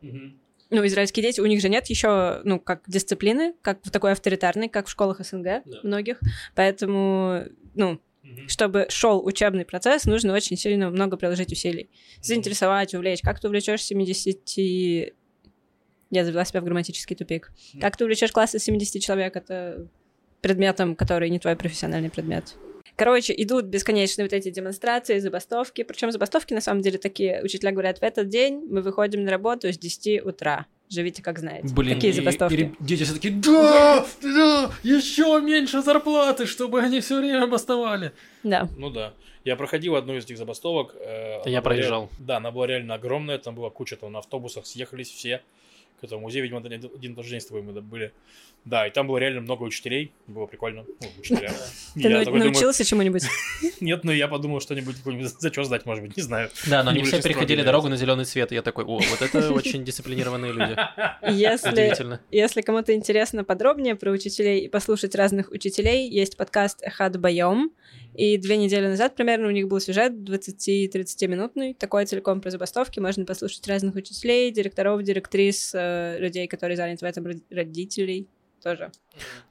mm-hmm. Ну, израильские дети, у них же нет еще, ну, как дисциплины, как в такой авторитарной, как в школах СНГ yeah. многих, поэтому, ну, чтобы шел учебный процесс, нужно очень сильно много приложить усилий. Заинтересовать, увлечь. Как ты увлечешь 70 я завела себя в грамматический тупик. Как ты увлечешь класс из 70 человек, это предметом, который не твой профессиональный предмет. Короче, идут бесконечные вот эти демонстрации, забастовки. Причем забастовки на самом деле такие. Учителя говорят, в этот день мы выходим на работу с 10 утра. Живите как знаете. Блин, Такие и, забастовки. И, дети все такие, да, да, еще меньше зарплаты, чтобы они все время бастовали. Да. Ну да. Я проходил одну из этих забастовок. Э, я проезжал. Реально, да, она была реально огромная, там была куча, там на автобусах съехались все к этому музею, видимо, один и тот же день с тобой мы были. Да, и там было реально много учителей, было прикольно. Ну, учителя. Ты научился чему-нибудь? Нет, но я подумал что-нибудь, какой-нибудь зачет сдать, может быть, не знаю. Да, но они все переходили дорогу на зеленый цвет, и я такой, о, вот это очень дисциплинированные люди. Если, если кому-то интересно подробнее про учителей и послушать разных учителей, есть подкаст «Эхад Байом», и две недели назад примерно у них был сюжет 20-30 минутный, такой целиком про забастовки. Можно послушать разных учителей, директоров, директрис, э, людей, которые заняты в этом, родителей тоже.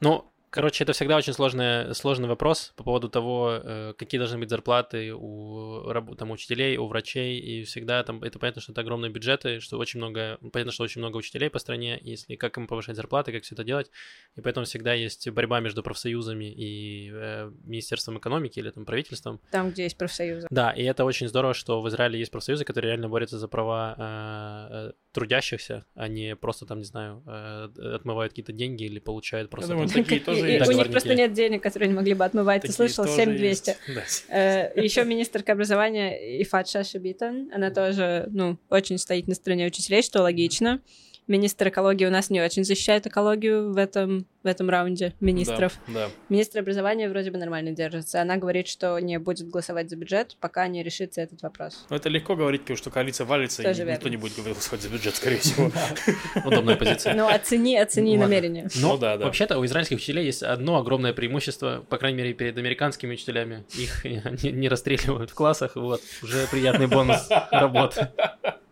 Ну, Короче, это всегда очень сложный, сложный вопрос по поводу того, э, какие должны быть зарплаты у там, учителей, у врачей, и всегда там, это понятно, что это огромные бюджеты, что очень много, понятно, что очень много учителей по стране, если как им повышать зарплаты, как все это делать, и поэтому всегда есть борьба между профсоюзами и э, Министерством экономики или там правительством. Там, где есть профсоюзы. Да, и это очень здорово, что в Израиле есть профсоюзы, которые реально борются за права э, э, трудящихся, а не просто там, не знаю, э, отмывают какие-то деньги или получают просто... думаю, там- такие тоже и есть. у них просто нет денег, которые они могли бы отмывать. Ты слышал? тоже 7200. есть. Да. Еще министрка образования Ифат Шаша Битон, она тоже, ну, очень стоит на стороне учителей, что логично. Министр экологии у нас не очень защищает экологию в этом, в этом раунде министров. Да, да. Министр образования вроде бы нормально держится. Она говорит, что не будет голосовать за бюджет, пока не решится этот вопрос. Но это легко говорить, потому что коалиция валится, и Тоже никто верно. не будет голосовать за бюджет, скорее всего. Удобная позиция. Ну, оцени, оцени. Но Ну да, да. вообще-то у израильских учителей есть одно огромное преимущество, по крайней мере, перед американскими учителями. Их не, не расстреливают в классах, вот, уже приятный бонус работы.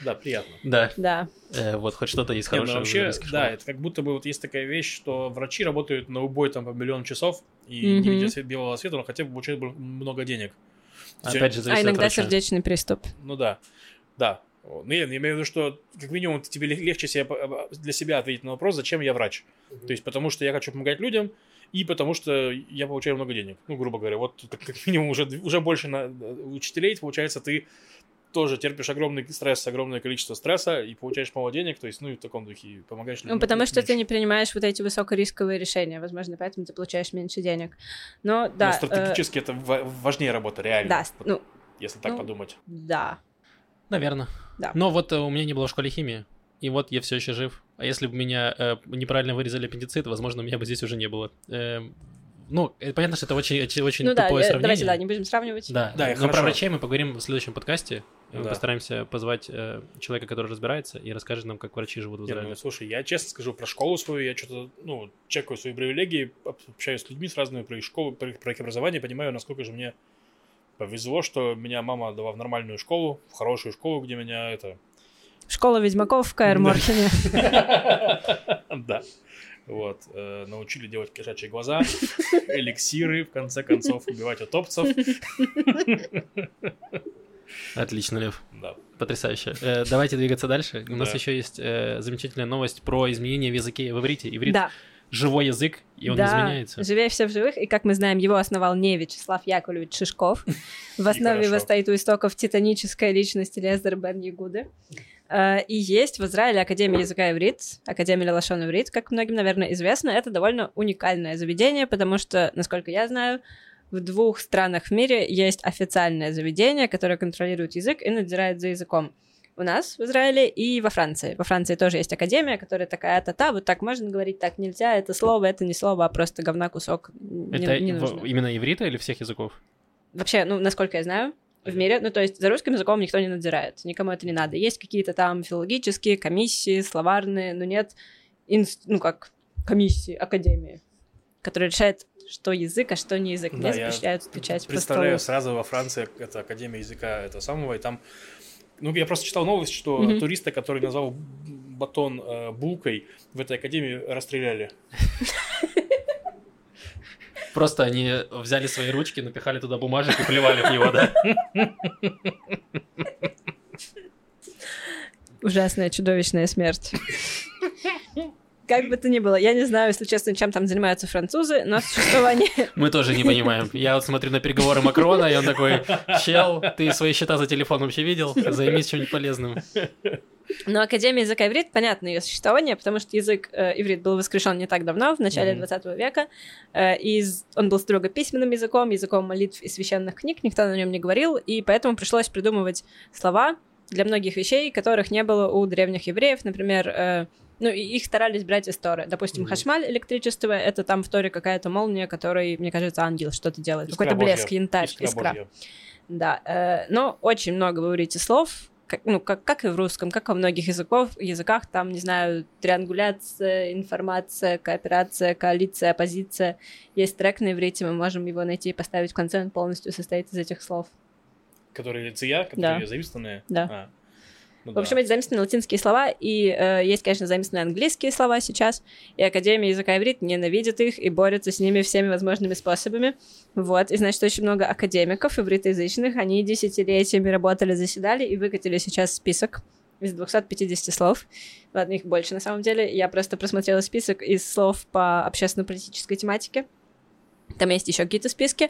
Да, приятно. Да, Да. э, вот хоть что-то есть Не, ну вообще, да, это как будто бы вот есть такая вещь, что врачи работают на убой там по миллион часов и не Мгм. видят свет белого света, но хотя бы получают много денег. Опять же, А иногда сердечный приступ. Ну да, да. Ну, я я имею в виду, что как минимум тебе лег- легче себе, об- для себя ответить на вопрос, зачем я врач. То есть потому что я хочу помогать людям, и потому что я получаю много денег. Ну, грубо говоря, вот как как минимум уже, уже больше на у учителей, получается, ты тоже терпишь огромный стресс, огромное количество стресса и получаешь мало денег, то есть, ну, и в таком духе и помогаешь людям. Ну, потому что ты меньше. не принимаешь вот эти высокорисковые решения. Возможно, поэтому ты получаешь меньше денег. Но да. Но э, стратегически это ва- важнее работа, реально. да, Вот ну, если так ну, подумать. да. Наверное. Да. Но вот э, у меня не было в школе химии, и вот я все еще жив. А если бы меня э, неправильно вырезали аппендицит, возможно, меня бы здесь уже не было. Эм, ну, э, понятно, что это очень, очень, Ну да, тупое э, сравнение. давайте, да, не будем сравнивать. Да, Да, но про хорошо. врачей мы поговорим в следующем подкасте. Мы Да. постараемся позвать э, человека, который разбирается, и расскажет нам, как врачи живут в Не, Израиле. ну, слушай, я честно скажу про школу свою, я что-то, ну, чекаю свои привилегии, общаюсь с людьми с разными про их школу, про их, про их образование, понимаю, насколько же мне повезло, что меня мама дала в нормальную школу, в хорошую школу, где меня это... Школа ведьмаков в Каэр. Морхене. Да. Вот. э, Научили делать кошачьи глаза, эликсиры, в конце концов, убивать утопцев. Отлично, Лев. Да. Потрясающе. Э, давайте двигаться дальше. У нас Да. еще есть э, замечательная новость про изменения в языке в иврите. Иврит Да, живой язык, и он да. изменяется. Живее все в живых, и как мы знаем, его основал не Вячеслав Яковлевич Шишков. В основе его стоит у истоков титаническая личность Лезер Бен Ягуды. Э, И есть в Израиле Академия языка иврит, Академия Лашон иврит, как многим, наверное, известно. Это довольно уникальное заведение, потому что, насколько я знаю, в двух странах в мире есть официальное заведение, которое контролирует язык и надзирает за языком. У нас в Израиле и во Франции. Во Франции тоже есть академия, которая такая та-та, вот так можно говорить, так нельзя, это слово, это не слово, а просто говна кусок. Не, Это не в- нужно. именно иврита или всех языков? Вообще, ну, насколько я знаю, в мире, ну, то есть за русским языком никто не надзирает, никому это не надо. Есть какие-то там филологические комиссии, словарные, но нет, инс- ну, как комиссии, академии, которая решает, что язык, а что не язык. Да, Мне запрещают стучать Представляю сразу во Франции, это Академия языка этого самого, и там... Ну, я просто читал новость, что Мгм. туриста, который назвал батон э, булкой, в этой академии расстреляли. Просто они взяли свои ручки, напихали туда бумажек и плевали в него, да? Ужасная, чудовищная смерть. Как бы то ни было, я не знаю, если честно, чем там занимаются французы, но существование... Мы тоже не понимаем. Я вот смотрю на переговоры Макрона, и он такой, чел, ты свои счета за телефон вообще видел? Займись чем-нибудь полезным. Но Академия языка иврит, понятно ее существование, потому что язык э, иврит был воскрешен не так давно, в начале Мгм. 20 века, э, и он был строго письменным языком, языком молитв и священных книг, никто на нем не говорил, и поэтому пришлось придумывать слова для многих вещей, которых не было у древних евреев, например, э, ну, и их старались брать из Торы. Допустим, Мгм. хашмаль, электричество, это там в Торе какая-то молния, которой, мне кажется, ангел что-то делает, Искра какой-то блеск, Божья. янтарь, Искра искра. Божья. Да, э, но очень много вы говорите слов, как, ну, как, как и в русском, как во многих языков, языках, там, не знаю, триангуляция, информация, кооперация, коалиция, оппозиция. Есть трек на иврите, мы можем его найти и поставить в конце, он полностью состоит из этих слов. Которые ция, которые Да. заимствованные. Да. А. Ну В общем, да. эти заимствованные латинские слова, и э, есть, конечно, заимствованные английские слова сейчас, и Академия языка иврит ненавидит их и борется с ними всеми возможными способами. Вот, и значит, очень много академиков ивритоязычных, они десятилетиями работали, заседали и выкатили сейчас список из 250 слов. Ладно, их больше на самом деле. Я просто просмотрела список из слов по общественно-политической тематике. Там есть еще какие-то списки.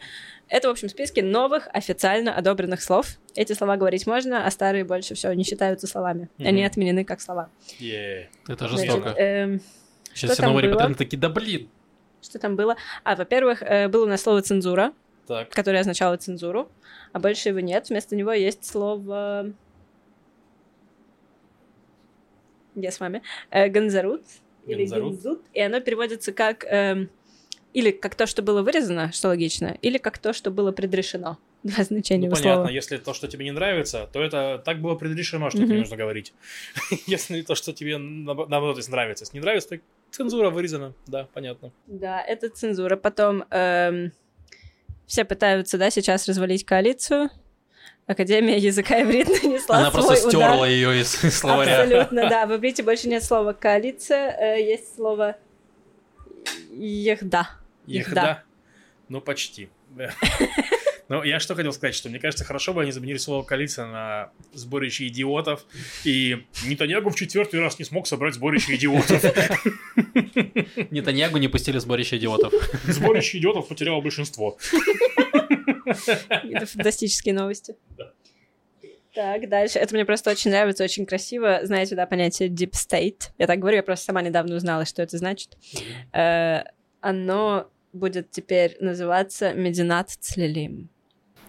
Это, в общем, списки новых официально одобренных слов. Эти слова говорить можно, а старые больше всего не считаются словами. Они Мгм. отменены как слова. Е. Это Значит, жестоко. эм, Сейчас все новые репатрианты такие, да блин. что там было? А, во-первых, э, было у нас слово цензура, Так. которое означало цензуру, а больше его нет. Вместо него есть слово... Я с вами. Э, Ганзарут. Или гензут. И оно переводится как... эм, или как то, что было вырезано, что логично, или как то, что было предрешено. Два значения Ну, понятно, слова. если то, что тебе не нравится, то это так было предрешено, что Мгм. тебе нужно говорить. Если то, что тебе наоб- наоборот если нравится. Если не нравится, то цензура вырезана. Да, понятно. Да, это цензура. Потом эм, все пытаются, да, сейчас развалить коалицию. Академия языка иврит нанесла Она свой просто удар. стерла ее из из словаря. Абсолютно, да. В иврите больше нет слова коалиция, э, есть слово ехда. Их да. да. Ну, почти. Ну, я что хотел сказать, что мне кажется, хорошо бы они заменили слово коалиция на сборище идиотов, и Нетаньягу в четвертый раз не смог собрать сборище идиотов. Нетаньягу не пустили в сборище идиотов. Сборище идиотов потеряло большинство. Это фантастические новости. Так, дальше. Это мне просто очень нравится, очень красиво. Знаете, да, понятие deep state. Я так говорю, я просто сама недавно узнала, что это значит. Э, Оно будет теперь называться Мединат Цлелим.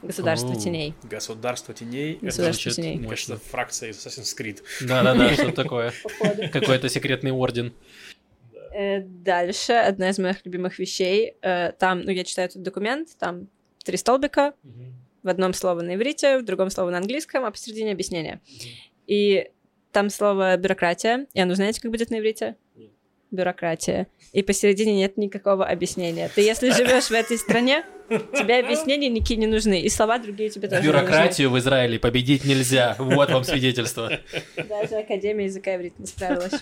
Государство Оу. теней. Государство теней. Это Государство звучит теней. Кажется, фракция из Assassin's Creed. Да-да-да, что такое? Какой-то секретный орден. Э, Дальше одна из моих любимых вещей. Э, Там, ну, я читаю этот документ, там три столбика, в одном слово на иврите, в другом слово на английском, а посередине объяснение. И там слово бюрократия, и оно знаете, как будет на иврите? Бюрократия. И посередине нет никакого объяснения. Ты если живешь в этой стране, тебе объяснения никакие не нужны, и слова другие тебе тоже не нужны. Бюрократию в Израиле победить нельзя. Вот вам свидетельство. Даже Академия языка иврит не справилась.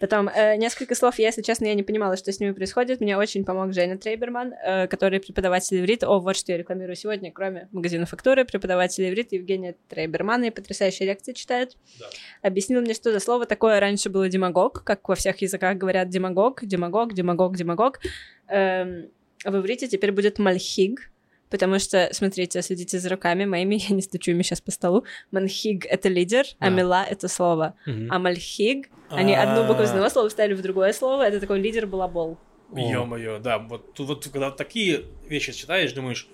Потом, э, несколько слов, я, если честно, я не понимала, что с ними происходит. Мне очень помог Женя Трейберман, э, который преподаватель иврита. О, вот что я рекламирую сегодня, кроме магазина фактуры, преподаватель иврита Евгения Трейбермана, и потрясающие лекции читает. Да. Объяснил мне, что за слово такое раньше было демагог, как во всех языках говорят демагог, демагог, демагог, демагог. Эм, в иврите теперь будет мальхиг, потому что, смотрите, следите за руками моими, я не стучу ими сейчас по столу. Манхиг — это лидер, а Да. мила — это слово. Мгм. А мальхиг, они одну букву из одного слова вставили в другое слово, это такой лидер-балабол. О. Ё-моё, да, вот вот когда такие вещи читаешь, думаешь,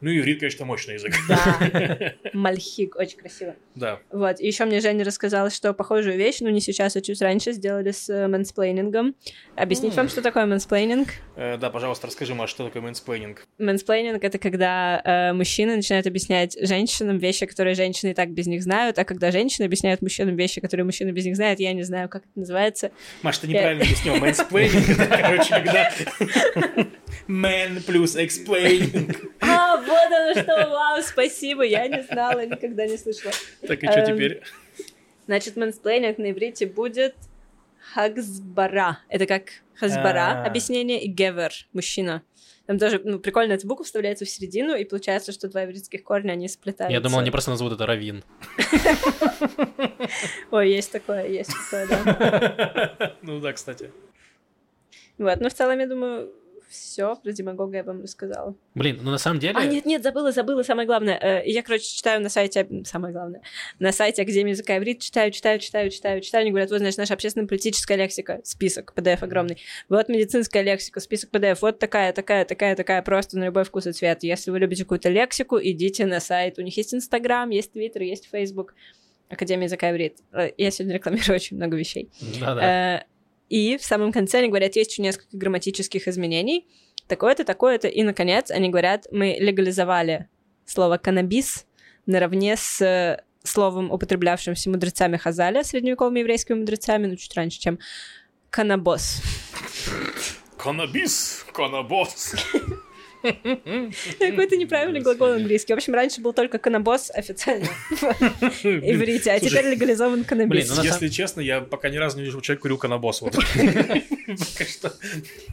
ну, иврит, конечно, мощный язык. Да, мальхиг, очень красиво. Да. Вот, и еще мне Женя рассказала, что похожую вещь, ну не сейчас, а чуть раньше, сделали с э, mansplaining ом. Объяснить вам, что такое мэнсплейнинг? Э, Да, пожалуйста, расскажи, Маш, что такое мэнсплейнинг? Мэнсплейнинг — это когда э, мужчины начинают объяснять женщинам вещи, которые женщины и так без них знают, а когда женщины объясняют мужчинам вещи, которые мужчины без них знают, я не знаю, как это называется. Маш, ты неправильно объяснил. Mansplaining, это, короче, когда... Man plus. А, вот оно что, вау, спасибо, я не знала, никогда не слышала. Так, и что Эм, теперь? Значит, mansplaining на иврите будет הסגברה. Это как הסברה, А. объяснение, и גבר, мужчина. Там тоже, ну, прикольно, эта буква вставляется в середину, и получается, что два ивритских корня, они сплетаются. Я думал, они просто назовут это Равин. Ой, есть такое, есть такое, да. Ну да, кстати. Вот, ну, в целом, я думаю, все про демагога я вам рассказала. Блин, ну на самом деле... А, нет, нет, забыла, забыла, самое главное. Э, Я, короче, читаю на сайте, самое главное, на сайте Академии языка иврит, читаю, читаю, читаю, читаю, читаю, они говорят, вот, значит, наша общественно-политическая лексика, список, PDF огромный, вот медицинская лексика, список PDF, вот такая, такая, такая, такая, просто на любой вкус и цвет. Если вы любите какую-то лексику, идите на сайт. У них есть Инстаграм, есть Твиттер, есть Фейсбук. Академия языка иврит. Э, Я сегодня рекламирую очень много вещей. Да-да. И в самом конце они говорят, есть еще несколько грамматических изменений, такое-то, такое-то, и, наконец, они говорят, мы легализовали слово «каннабис» наравне с э, словом, употреблявшимся мудрецами Хазаля, средневековыми еврейскими мудрецами, ну, чуть раньше, чем «каннабос». Канабис, канабос. Какой-то неправильный глагол английский. В общем, раньше был только канабос официально в иврите, а теперь легализован канабис. Блин, ну, Если честно, я пока ни разу не видел, чтобы человек курил канабос.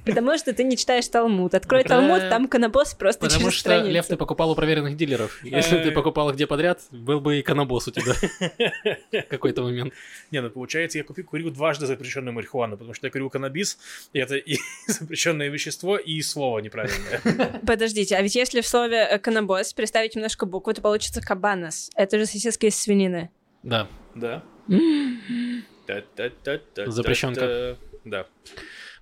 Потому что ты не читаешь Талмуд. Открой. Талмуд, там канабос просто Потому что, Лев, ты покупал у проверенных дилеров. Если ты Э. покупал их где подряд, был бы и канабос у тебя какой-то момент. Не, ну получается, я купил, курил дважды запрещенную марихуану, потому что я курил каннабис, и это и запрещенное вещество, и слово неправильное. Подождите, а ведь если в слове э, канабос переставить немножко букву, то получится кабанос. Это же сосиска из свинины. Да. Да. Запрещенка. Да.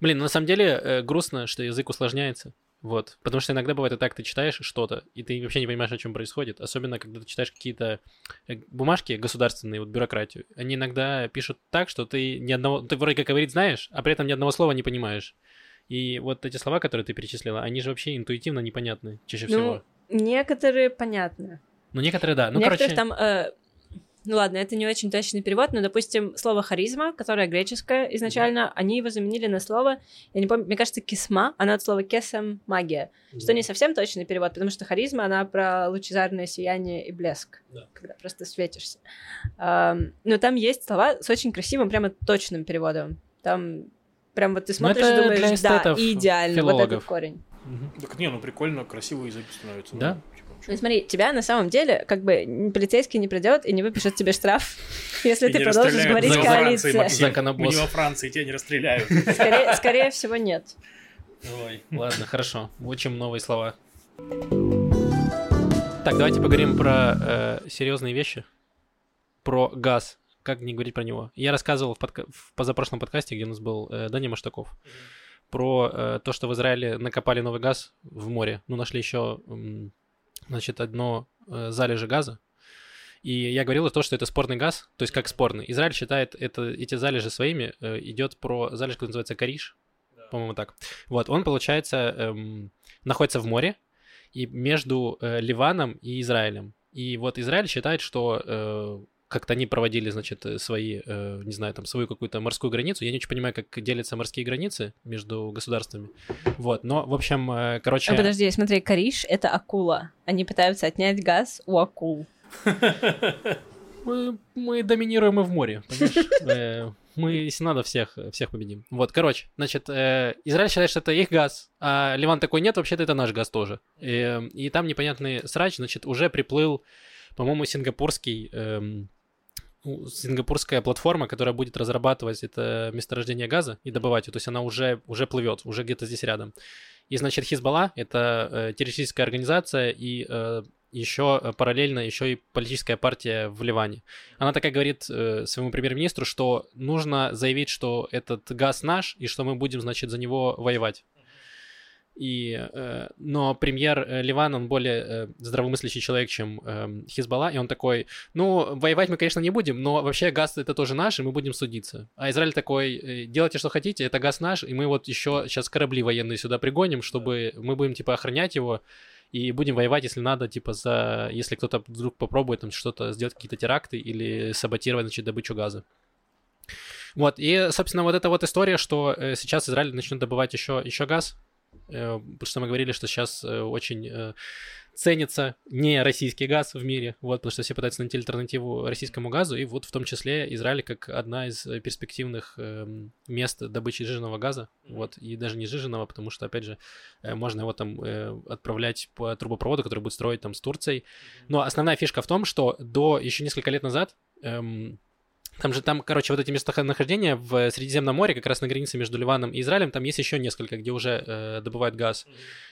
Блин, ну, на самом деле э, грустно, что язык усложняется. Вот. Потому что иногда бывает и так, ты читаешь что-то, и ты вообще не понимаешь, о чем происходит. Особенно, когда ты читаешь какие-то э, бумажки государственные, вот бюрократию. Они иногда пишут так, что ты ни одного... Ты вроде как говорить знаешь, а при этом ни одного слова не понимаешь. И вот эти слова, которые ты перечислила, они же вообще интуитивно непонятны чаще Ну, всего. некоторые понятны. Ну, некоторые, да. Ну, Некоторых короче... там... э, ну ладно, это не очень точный перевод, но, допустим, слово харизма, которое греческое изначально, они его заменили на слово, я не помню, мне кажется, кисма, она от слова кесем магия, что не совсем точный перевод, потому что харизма, она про лучезарное сияние и блеск, Да. когда просто светишься. Ам, но там есть слова с очень красивым, прямо точным переводом. Там прям вот ты Ну, смотришь и думаешь, для да, эстетов, идеально, вот этот филологов. корень. Мгм. Так не, ну прикольно, красивый язык становится. ну, Да. типа, Ну, смотри, тебя на самом деле, как бы, полицейский не придет и не выпишет тебе штраф, если И ты продолжишь говорить коалиция. Мы не во Франции, тебя не расстреляют. Скорее, скорее всего, нет. Ой, ладно, хорошо. Учим новые слова. Так, давайте поговорим про э, серьезные вещи. Про газ. Как не говорить про него? Я рассказывал в, подка- в позапрошлом подкасте, где у нас был э, Даня Маштаков, про э, то, что в Израиле накопали новый газ в море. Ну, нашли еще, значит, одно э, залежи газа. И я говорил то, что это спорный газ, то есть как спорный. Израиль считает это, эти залежи своими. Э, идет про залежь, который называется Кариш, по-моему, так. Вот, он, получается, эм, находится в море и между э, Ливаном и Израилем. И вот Израиль считает, что э, как-то они проводили, значит, э, свои, э, не знаю, там, свою какую-то морскую границу. Я не очень понимаю, как делятся морские границы между государствами. Вот, но, в общем, э, короче... А подожди, смотри, кориш — это акула. Они пытаются отнять газ у акул. Мы, мы доминируем и в море, понимаешь? Э, Мы, если надо, всех, всех победим. Вот, короче, значит, э, Израиль считает, что это их газ, а Ливан такой, нет, вообще-то это наш газ тоже. Э, И там непонятный срач, значит, уже приплыл, по-моему, сингапурский, эм, сингапурская платформа, которая будет разрабатывать это месторождение газа и добывать его, то есть она уже, уже плывет, уже где-то здесь рядом. И, значит, Хизбалла — это э, террористическая организация и э, еще э, параллельно еще и политическая партия в Ливане. Она такая говорит э, своему премьер-министру, что нужно заявить, что этот газ наш, и что мы будем, значит, за него воевать. И, э, но премьер э, Ливан, он более э, здравомыслящий человек, чем э, Хизбалла, и он такой, ну, воевать мы, конечно, не будем, но вообще газ это тоже наш, и мы будем судиться. А Израиль такой, э, делайте, что хотите, это газ наш, и мы вот еще сейчас корабли военные сюда пригоним, чтобы мы будем, типа, охранять его, и будем воевать, если надо, типа, за... Если кто-то вдруг попробует там что-то сделать, какие-то теракты или саботировать, значит, добычу газа. Вот, и, собственно, вот эта вот история, что э, сейчас Израиль начнет добывать еще, еще газ, потому что мы говорили, что сейчас э, очень э, ценится не российский газ в мире, вот, потому что все пытаются найти альтернативу российскому газу, и вот в том числе Израиль как одна из э, перспективных эм, мест добычи жиженного газа, вот, и даже не жиженного, потому что, опять же, э, можно его там э, отправлять по трубопроводу, который будет строить там с Турцией. Но основная фишка в том, что до еще несколько лет назад эм, там же там, короче, вот эти местонахождения в Средиземном море, как раз на границе между Ливаном и Израилем, там есть еще несколько, где уже э, добывают газ.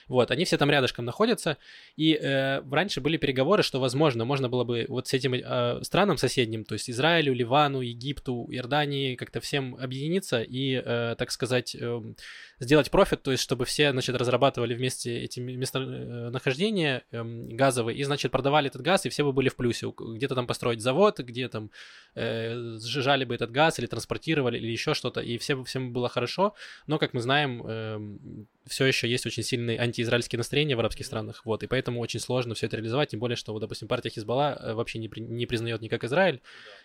Вот, они все там рядышком находятся. И э, раньше были переговоры, что, возможно, можно было бы вот с этим э, странам соседним, то есть Израилю, Ливану, Египту, Иордании, как-то всем объединиться и, э, так сказать, э, сделать профит, то есть чтобы все, значит, разрабатывали вместе эти местонахождения э, газовые и, значит, продавали этот газ, и все бы были в плюсе. Где-то там построить завод, где там э, сжижали бы этот газ или транспортировали, или еще что-то, и всем, всем было хорошо. Но, как мы знаем, все еще есть очень сильные антиизраильские настроения в арабских странах, вот, и поэтому очень сложно все это реализовать, тем более, что, вот, допустим, партия Хизбалла э, вообще не, при- не признает никак Израиль,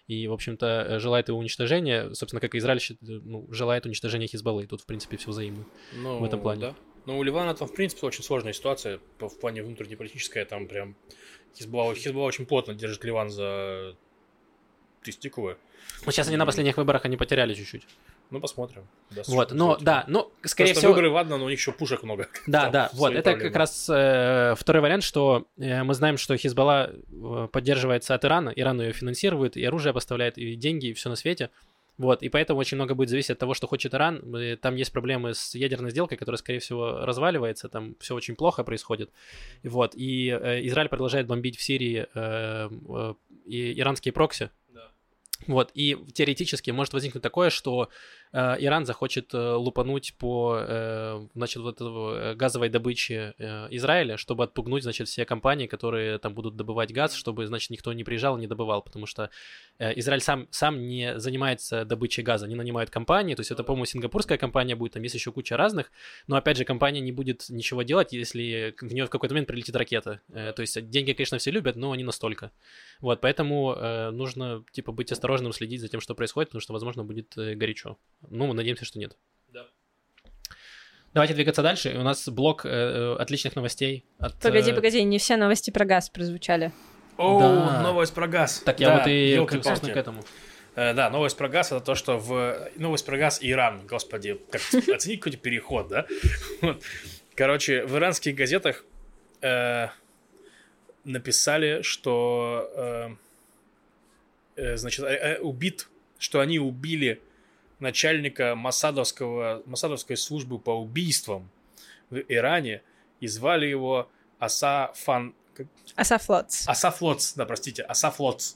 и, в общем-то, э, желает его уничтожения, собственно, как и Израиль счит- ну, желает уничтожения Хизбаллы, тут, в принципе, все взаимно. Ну, в этом плане. Да. Ну, у Ливана там, в принципе, очень сложная ситуация в плане внутреннеполитическая. Там прям Хизбалла, Хизбалла очень плотно держит Ливан за тестикулы. Вот сейчас они на последних выборах они потеряли чуть-чуть. Ну, посмотрим. Да, Вот, но да, ну, скорее Просто всего... выборы, ладно, но у них еще пушек много. Да, Там да, вот, это проблемы. как раз э, второй вариант, что э, мы знаем, что Хизбалла э, поддерживается от Ирана, Иран ее финансирует, и оружие поставляет, и деньги, и все на свете. Вот, и поэтому очень много будет зависеть от того, что хочет Иран. Э, Там есть проблемы с ядерной сделкой, которая, скорее всего, разваливается, там все очень плохо происходит. Вот, и э, Израиль продолжает бомбить в Сирии э, э, иранские прокси. Да. Вот, и теоретически может возникнуть такое, что Иран захочет э, лупануть по, э, значит, вот этого, э, газовой добыче э, Израиля, чтобы отпугнуть, значит, все компании, которые там будут добывать газ, чтобы, значит, никто не приезжал и не добывал, потому что э, Израиль сам, сам не занимается добычей газа, они нанимают компании, то есть это, по-моему, сингапурская компания будет, там есть еще куча разных, но, опять же, компания не будет ничего делать, если в нее в какой-то момент прилетит ракета. Э, то есть деньги, конечно, все любят, но не настолько. Вот, поэтому э, нужно, типа, быть осторожным, следить за тем, что происходит, потому что, возможно, будет э, горячо. Ну, мы надеемся, что нет. Да. Давайте двигаться дальше. У нас блок э, э, отличных новостей. От, Погоди, э, погоди, не все новости про газ прозвучали. О, Да. новость про газ. Так я Да, вот и, ёлки-палки. собственно, к этому. Э, Да, новость про газ это то, что в новость про газ Иран, господи, как оценить какой-то переход, да? Вот. Короче, в иранских газетах э, написали, что э, значит убит, что они убили начальника Масадовского Масадовской службы по убийствам в Иране и звали его Асафан как- Асафлотс. Асафлоц, да, простите, Асафлоц.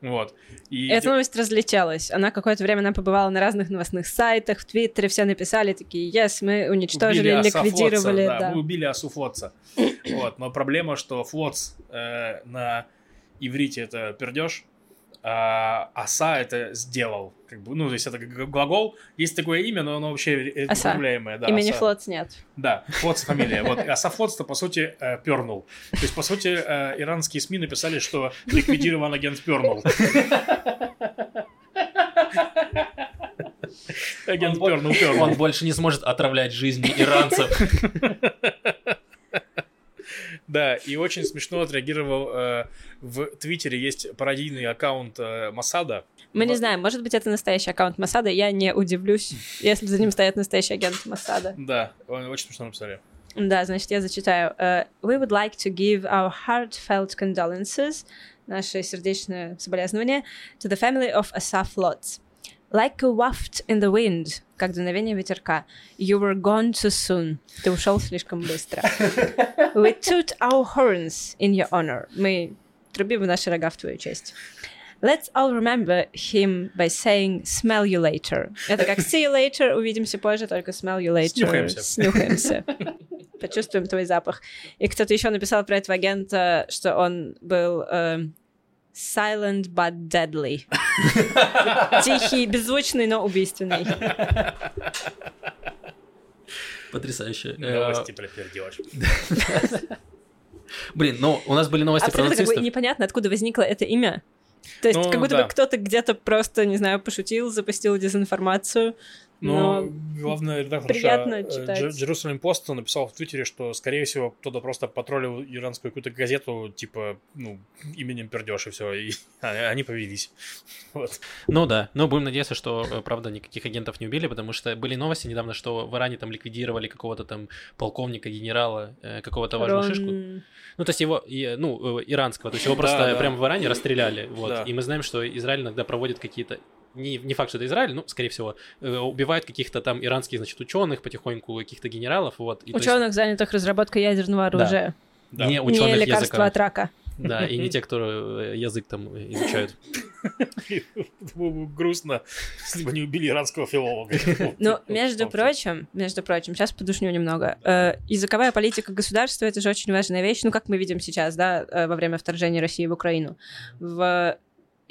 Вот. И Эта новость разлетелась. Она какое-то время она побывала на разных новостных сайтах, в Твиттере, все написали такие, yes, мы уничтожили, Убили ликвидировали. да, Да, мы убили Асуфлотца. Вот, но проблема, что флотс э, на иврите это пердеж, а оса это сделал. Как бы, ну, то есть это глагол. Есть такое имя, но оно вообще Оса. употребляемое. Да, Имени оса. Флотс нет. Да, Флотс фамилия. Вот, а Сафлотс-то, по сути, э, пернул. То есть, по сути, э, иранские СМИ написали, что ликвидирован агент пернул. Агент пернул, пернул. Он больше не сможет отравлять жизни иранцев. Да, и очень смешно отреагировал э, в Твиттере есть пародийный аккаунт э, Масада. Мы не знаем, может быть, это настоящий аккаунт Масада, я не удивлюсь, если за ним стоит настоящий агент Масада. Да, он очень смешно написали. Да, значит, я зачитаю. Э, We would like to give our heartfelt condolences, наши сердечные соболезнования, to the family of Asaf Lotz. Like a waft in the wind, как дуновение ветерка. You were gone too soon. Ты ушел слишком быстро. We toot our horns in your honor. Мы трубим в наши рога в твою честь. Let's all remember him by saying smell you later. Это как see you later, увидимся позже, только smell you later. Снюхаемся. Снюхаемся. Почувствуем твой запах. И кто-то еще написал про этого агента, что он был эм, silent but deadly. Тихий, беззвучный, но убийственный. Потрясающе. Новости про пердеж. Э, Блин, ну, у нас были новости про Абсолютно как бы нацистов. непонятно, откуда возникло это имя. То есть, Ну, как будто да. бы кто-то где-то просто, не знаю, пошутил, запустил дезинформацию. Но, Но главный редактор. Jerusalem Post написал в Твиттере, что, скорее всего, кто-то просто потроллил иранскую какую-то газету, типа, ну, именем пердеж и все, и они повелись. Вот. Ну да, но будем надеяться, что, э, правда, никаких агентов не убили, потому что были новости недавно, что в Иране там ликвидировали какого-то там полковника, генерала, э, какого-то важную Рон- шишку. Ну, то есть его, ну, э, иранского, то есть его просто да. прямо в Иране расстреляли, вот. Да. И мы знаем, что Израиль иногда проводит какие-то не, не факт, что это Израиль, ну, скорее всего, э, убивают каких-то там иранских, значит, ученых потихоньку, каких-то генералов, вот. И, то есть Ученых, занятых разработкой ядерного оружия. Да. не Не ученых лекарства языка. от рака. Да, и не те, кто э, язык там изучают. Грустно, если бы не убили иранского филолога. Ну, между прочим, между прочим, сейчас подушню немного. Э, языковая политика государства это же очень важная вещь. Ну, как мы видим сейчас, да, во время вторжения России в Украину. В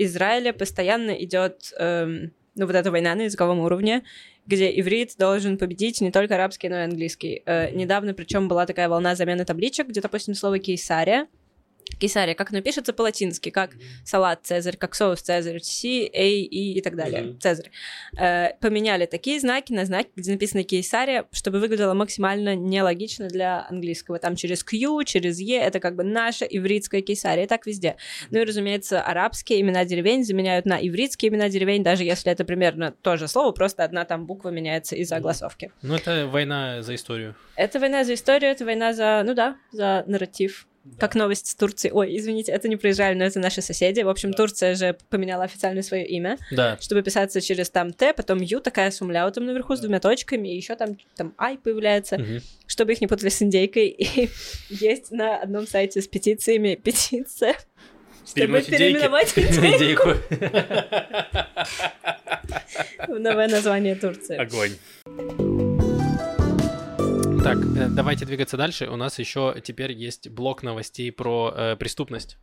Израиле постоянно идет, эм, ну, вот эта война на языковом уровне, где иврит должен победить не только арабский, но и английский. Э, недавно, причем, была такая волна замены табличек, где, допустим, слово кейсария Кейсария, как оно пишется по-латински, как салат Цезарь, как соус Цезарь, C, A, E и так далее, Мгм. Цезарь. Э, поменяли такие знаки на знаки, где написано Кейсария, чтобы выглядело максимально нелогично для английского. Там через Q, через E, это как бы наша ивритская Кейсария, и так везде. Ну и, разумеется, арабские имена деревень заменяют на ивритские имена деревень, даже если это примерно то же слово, просто одна там буква меняется из-за огласовки. Ну, это война за историю. Это война за историю, это война за, ну да, за нарратив. Как новость с Турции. Ой, извините, это не про Израиль, но это наши соседи. В общем, Да. Турция же поменяла официально свое имя, Да. чтобы писаться через там Т, потом Ю, такая с умляутом наверху, с Да. двумя точками, и еще там, там Ай появляется, Мгм. чтобы их не путали с индейкой. И есть на одном сайте с петициями петиция, чтобы Переименовать Индейку. в новое название Турции. Огонь. Так, э, давайте двигаться дальше. У нас еще теперь есть блок новостей про э, преступность.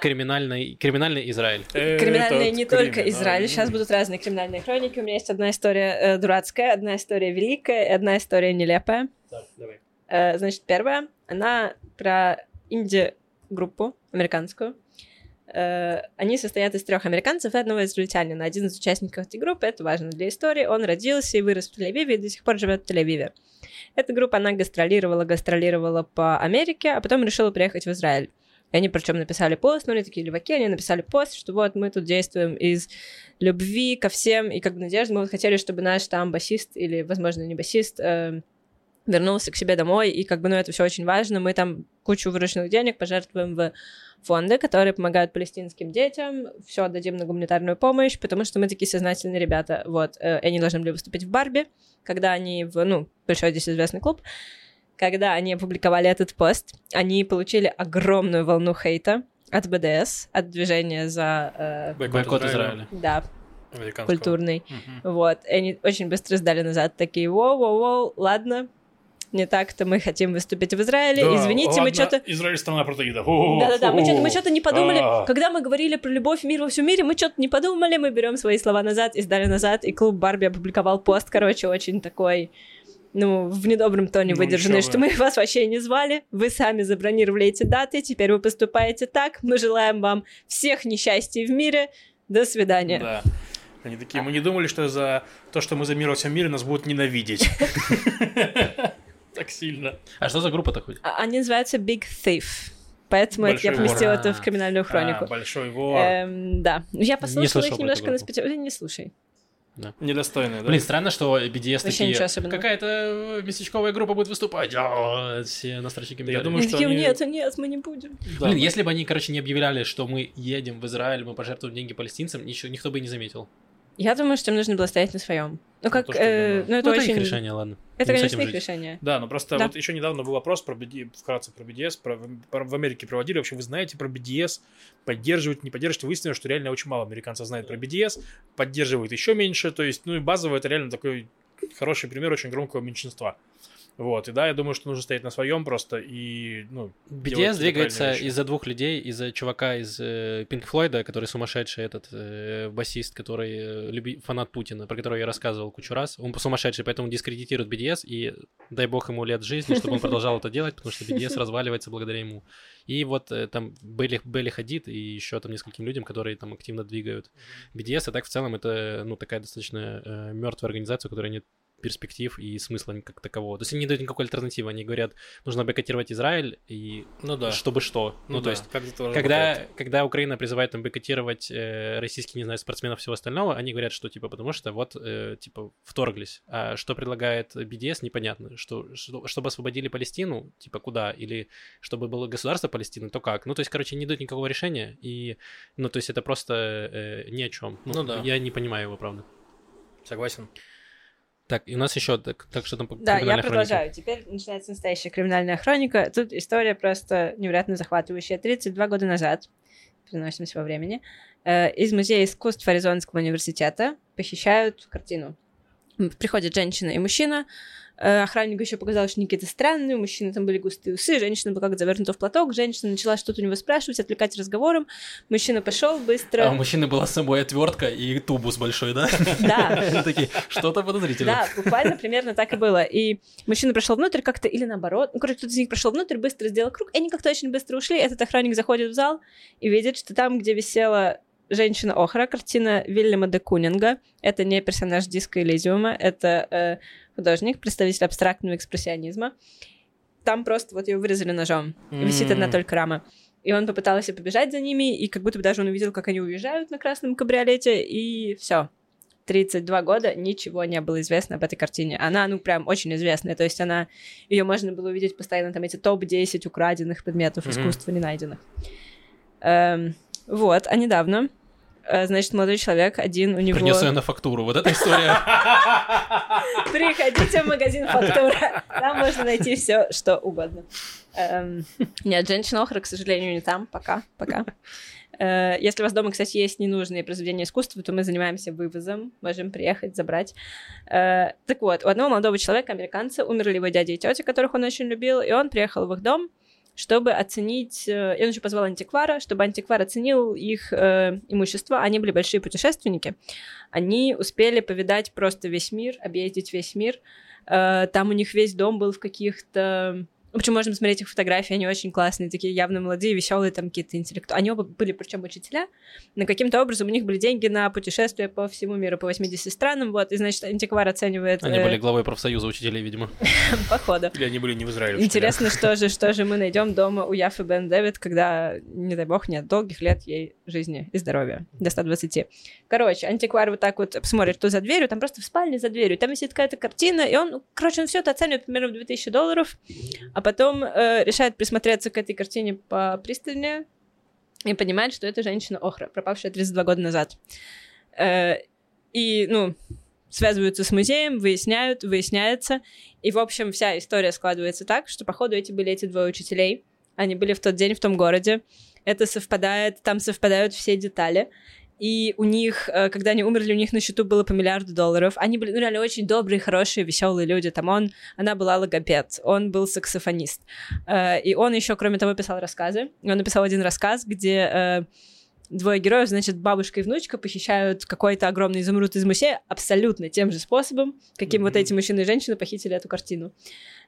Криминальный, криминальный Израиль. Криминальные Этот не только криминальный. Израиль. Сейчас будут разные криминальные хроники. У меня есть одна история э, дурацкая, одна история великая, и одна история нелепая. Так, давай. Э, значит, первая, она про инди-группу американскую. Э, они состоят из трех американцев и одного израильтянина. Один из участников этой группы, это важно для истории, он родился и вырос в Тель-Авиве и до сих пор живет в Тель-Авиве. Эта группа, она гастролировала, гастролировала по Америке, а потом решила приехать в Израиль. И они причем написали пост, ну, они такие леваки, они написали пост, что вот мы тут действуем из любви ко всем и как бы надежды. Мы вот хотели, чтобы наш там басист или, возможно, не басист, э, вернулся к себе домой, и как бы, ну, это все очень важно. Мы там кучу вырученных денег пожертвуем в фонды, которые помогают палестинским детям, все отдадим на гуманитарную помощь, потому что мы такие сознательные ребята. Вот, э, они должны были выступить в Барби, когда они в, ну, большой здесь известный клуб, когда они опубликовали этот пост, они получили огромную волну хейта от БДС, от движения за, э, Бойкот Израиля. да, культурный. Мгм. Вот, и они очень быстро сдали назад, такие, воу-воу-воу, ладно, не так-то мы хотим выступить в Израиле, Да, извините, мы ладно, что-то... Израиль страна протеидов. Да-да-да, мы что-то, мы что-то не подумали. А. Когда мы говорили про любовь, мир во всем мире, мы что-то не подумали, мы берем свои слова назад и сдали назад, и клуб Барби опубликовал пост, короче, очень такой, ну, в недобром тоне Ну, выдержанный, что мы вас вообще не звали, вы сами забронировали эти даты, теперь вы поступаете так, мы желаем вам всех несчастий в мире, до свидания. Да. Они такие, мы не думали, что за то, что мы за мир во всем мире, нас будут ненавидеть. Так сильно. А что за группа-то хоть? А- Они называются Big Thief, поэтому это я Большой поместила вор. это в криминальную хронику. А, Большой вор. Эм, да, я послушала их немножко на специально. Не слушай. Недостойный, да? Блин, странно, что BDS Вообще такие, какая-то э, местечковая группа будет выступать. А, Все настрочки я комментариев. думаю, что они- нет, нет, мы не будем. Да. Блин, если бы они, короче, не объявляли, что мы едем в Израиль, мы пожертвуем деньги палестинцам, ничего, никто бы и не заметил. Я думаю, что им нужно было стоять на своем. Ну, как, то, э, ну, это ну, очень... их решение, ладно. Это, с конечно, их жить. решение. Да, но просто Да. вот еще недавно был вопрос про BD, вкратце про BDS, про, про- в Америке проводили. Вообще, вы знаете про BDS, поддерживать, не поддерживать. Выяснилось, что реально очень мало американцев знает про BDS, поддерживают еще меньше. То есть, ну и базово это реально такой хороший пример очень громкого меньшинства. Вот, и да, я думаю, что нужно стоять на своем просто и, ну, BTS двигается из-за двух людей, из-за чувака из э, Pink который сумасшедший этот э, басист, который э, люби- фанат Путина, про которого я рассказывал кучу раз. Он сумасшедший, поэтому дискредитирует BDS, и дай бог ему лет жизни, чтобы он продолжал это делать, потому что BDS разваливается благодаря ему. И вот э, там Белли, Белли Хадид и еще там нескольким людям, которые там активно двигают BDS, а так в целом это, ну, такая достаточно мертвая организация, у которой нет перспектив и смысла как такового. То есть они не дают никакой альтернативы. Они говорят, нужно бойкотировать Израиль, и Ну да. чтобы что. Ну, Ну, то да, есть, как это тоже когда, работает. когда Украина призывает там бойкотировать э, российских, не знаю, спортсменов всего остального, они говорят, что типа потому что вот э, типа вторглись. А что предлагает BDS, непонятно. Что, что- чтобы освободили Палестину, типа куда? Или чтобы было государство Палестины, то как? Ну, то есть, короче, не дают никакого решения, и, ну, то есть это просто э, ни о чем. Ну да. Я не понимаю его, правда. Согласен. Так, и у нас еще, так, так что там Да, я хронике? продолжаю. Теперь начинается настоящая криминальная хроника. Тут история просто невероятно захватывающая. 32 года назад, переносимся во времени, э, из Музея искусств Аризонского университета похищают картину. Приходят женщина и мужчина, Э, охраннику еще показалось, что они какие-то странные, у мужчины там были густые усы, женщина была как завернута в платок, женщина начала что-то у него спрашивать, отвлекать разговором, мужчина пошел быстро. А у мужчины была с собой отвертка и тубус большой, да? Да. Такие, что-то подозрительно. Да, буквально примерно так и было. И мужчина прошел внутрь как-то, или наоборот, ну, короче, кто-то из них прошел внутрь, быстро сделал круг, и они как-то очень быстро ушли, этот охранник заходит в зал и видит, что там, где висела женщина Охра, картина Вильяма де Кунинга. Это не персонаж диска Элизиума, это э, художник, представитель абстрактного экспрессионизма. Там просто вот ее вырезали ножом. Mm. Висит одна только рама. И он попытался побежать за ними, и как будто бы даже он увидел, как они уезжают на красном кабриолете, и все. 32 года ничего не было известно об этой картине. Она, ну, прям очень известная. То есть она... Ее можно было увидеть постоянно, там, эти топ-10 украденных предметов mm-hmm. искусства не найденных. Эм, вот, а недавно значит, молодой человек один, у него... Принес ее на фактуру, вот эта история. Приходите в магазин фактура, там можно найти все, что угодно. Эм, нет, женщина Охра, к сожалению, не там, пока, пока. Э, если у вас дома, кстати, есть ненужные произведения искусства, то мы занимаемся вывозом, можем приехать, забрать. Э, так вот, у одного молодого человека, американца, умерли его дядя и тетя, которых он очень любил, и он приехал в их дом, чтобы оценить... Э, и он еще позвал антиквара, чтобы антиквар оценил их э, имущество. Они были большие путешественники. Они успели повидать просто весь мир, объездить весь мир. Э, там у них весь дом был в каких-то в общем, можем смотреть их фотографии, они очень классные, такие явно молодые, веселые, там какие-то интеллектуалы. Они оба были, причем учителя, но каким-то образом у них были деньги на путешествия по всему миру, по 80 странам, вот, и, значит, антиквар оценивает... Они э... были главой профсоюза учителей, видимо. Походу. Или они были не в Израиле. Интересно, что же, что же мы найдем дома у Яфы Бен Дэвид, когда, не дай бог, нет долгих лет ей жизни и здоровья, до 120. Короче, антиквар вот так вот смотрит, что за дверью, там просто в спальне за дверью, там висит какая-то картина, и он, короче, он все это оценивает примерно в 2000 долларов, а потом э, решает присмотреться к этой картине попристальнее и понимает, что это женщина Охра, пропавшая 32 года назад. Э, и, ну, связываются с музеем, выясняют, выясняется. И, в общем, вся история складывается так, что, походу, эти были эти двое учителей. Они были в тот день в том городе. Это совпадает, там совпадают все детали и у них, э, когда они умерли, у них на счету было по миллиарду долларов. Они были, ну, реально очень добрые, хорошие, веселые люди. Там он, она была логопед, он был саксофонист. Э, и он еще, кроме того, писал рассказы. Он написал один рассказ, где э, двое героев, значит, бабушка и внучка похищают какой-то огромный изумруд из музея абсолютно тем же способом, каким mm-hmm. вот эти мужчины и женщины похитили эту картину.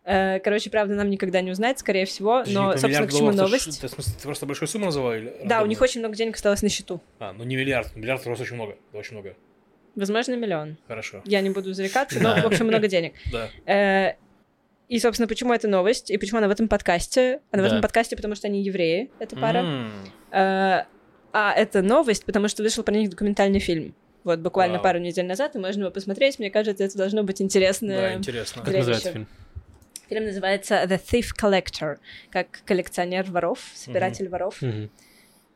Э, короче, правда, нам никогда не узнать, скорее всего, но, собственно, к чему новость. Ты, ты, ты просто большую сумму называл? Или... Да, у них очень много денег осталось на счету. А, ну не миллиард, миллиард просто очень много, очень много. Возможно, миллион. Хорошо. Я не буду зарекаться, но, в общем, много денег. Да. Э, и, собственно, почему это новость, и почему она в этом подкасте? Она в этом подкасте, потому что они евреи, эта пара. А это новость, потому что вышел про них документальный фильм. Вот буквально пару недель назад, и можно его посмотреть. Мне кажется, это должно быть интересно. Да, интересно. Как называется фильм? Фильм называется The Thief Collector, как коллекционер воров, собиратель mm-hmm. воров. Mm-hmm.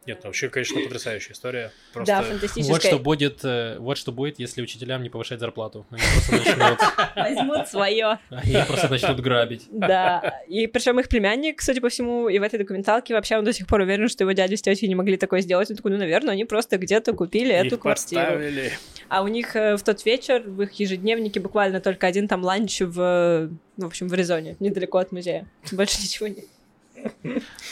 Нет, вообще, конечно, потрясающая история. Просто... Да, фантастическая. Вот что будет, э, вот что будет, если учителям не повышать зарплату. Они просто начнут... Возьмут свое. Они просто начнут грабить. Да, и причем их племянник, судя по всему, и в этой документалке вообще он до сих пор уверен, что его дядя с тетей не могли такое сделать. Он такой, ну, наверное, они просто где-то купили эту квартиру. Подставили. А у них э, в тот вечер в их ежедневнике буквально только один там ланч в, в общем, в Аризоне, недалеко от музея. Больше ничего нет.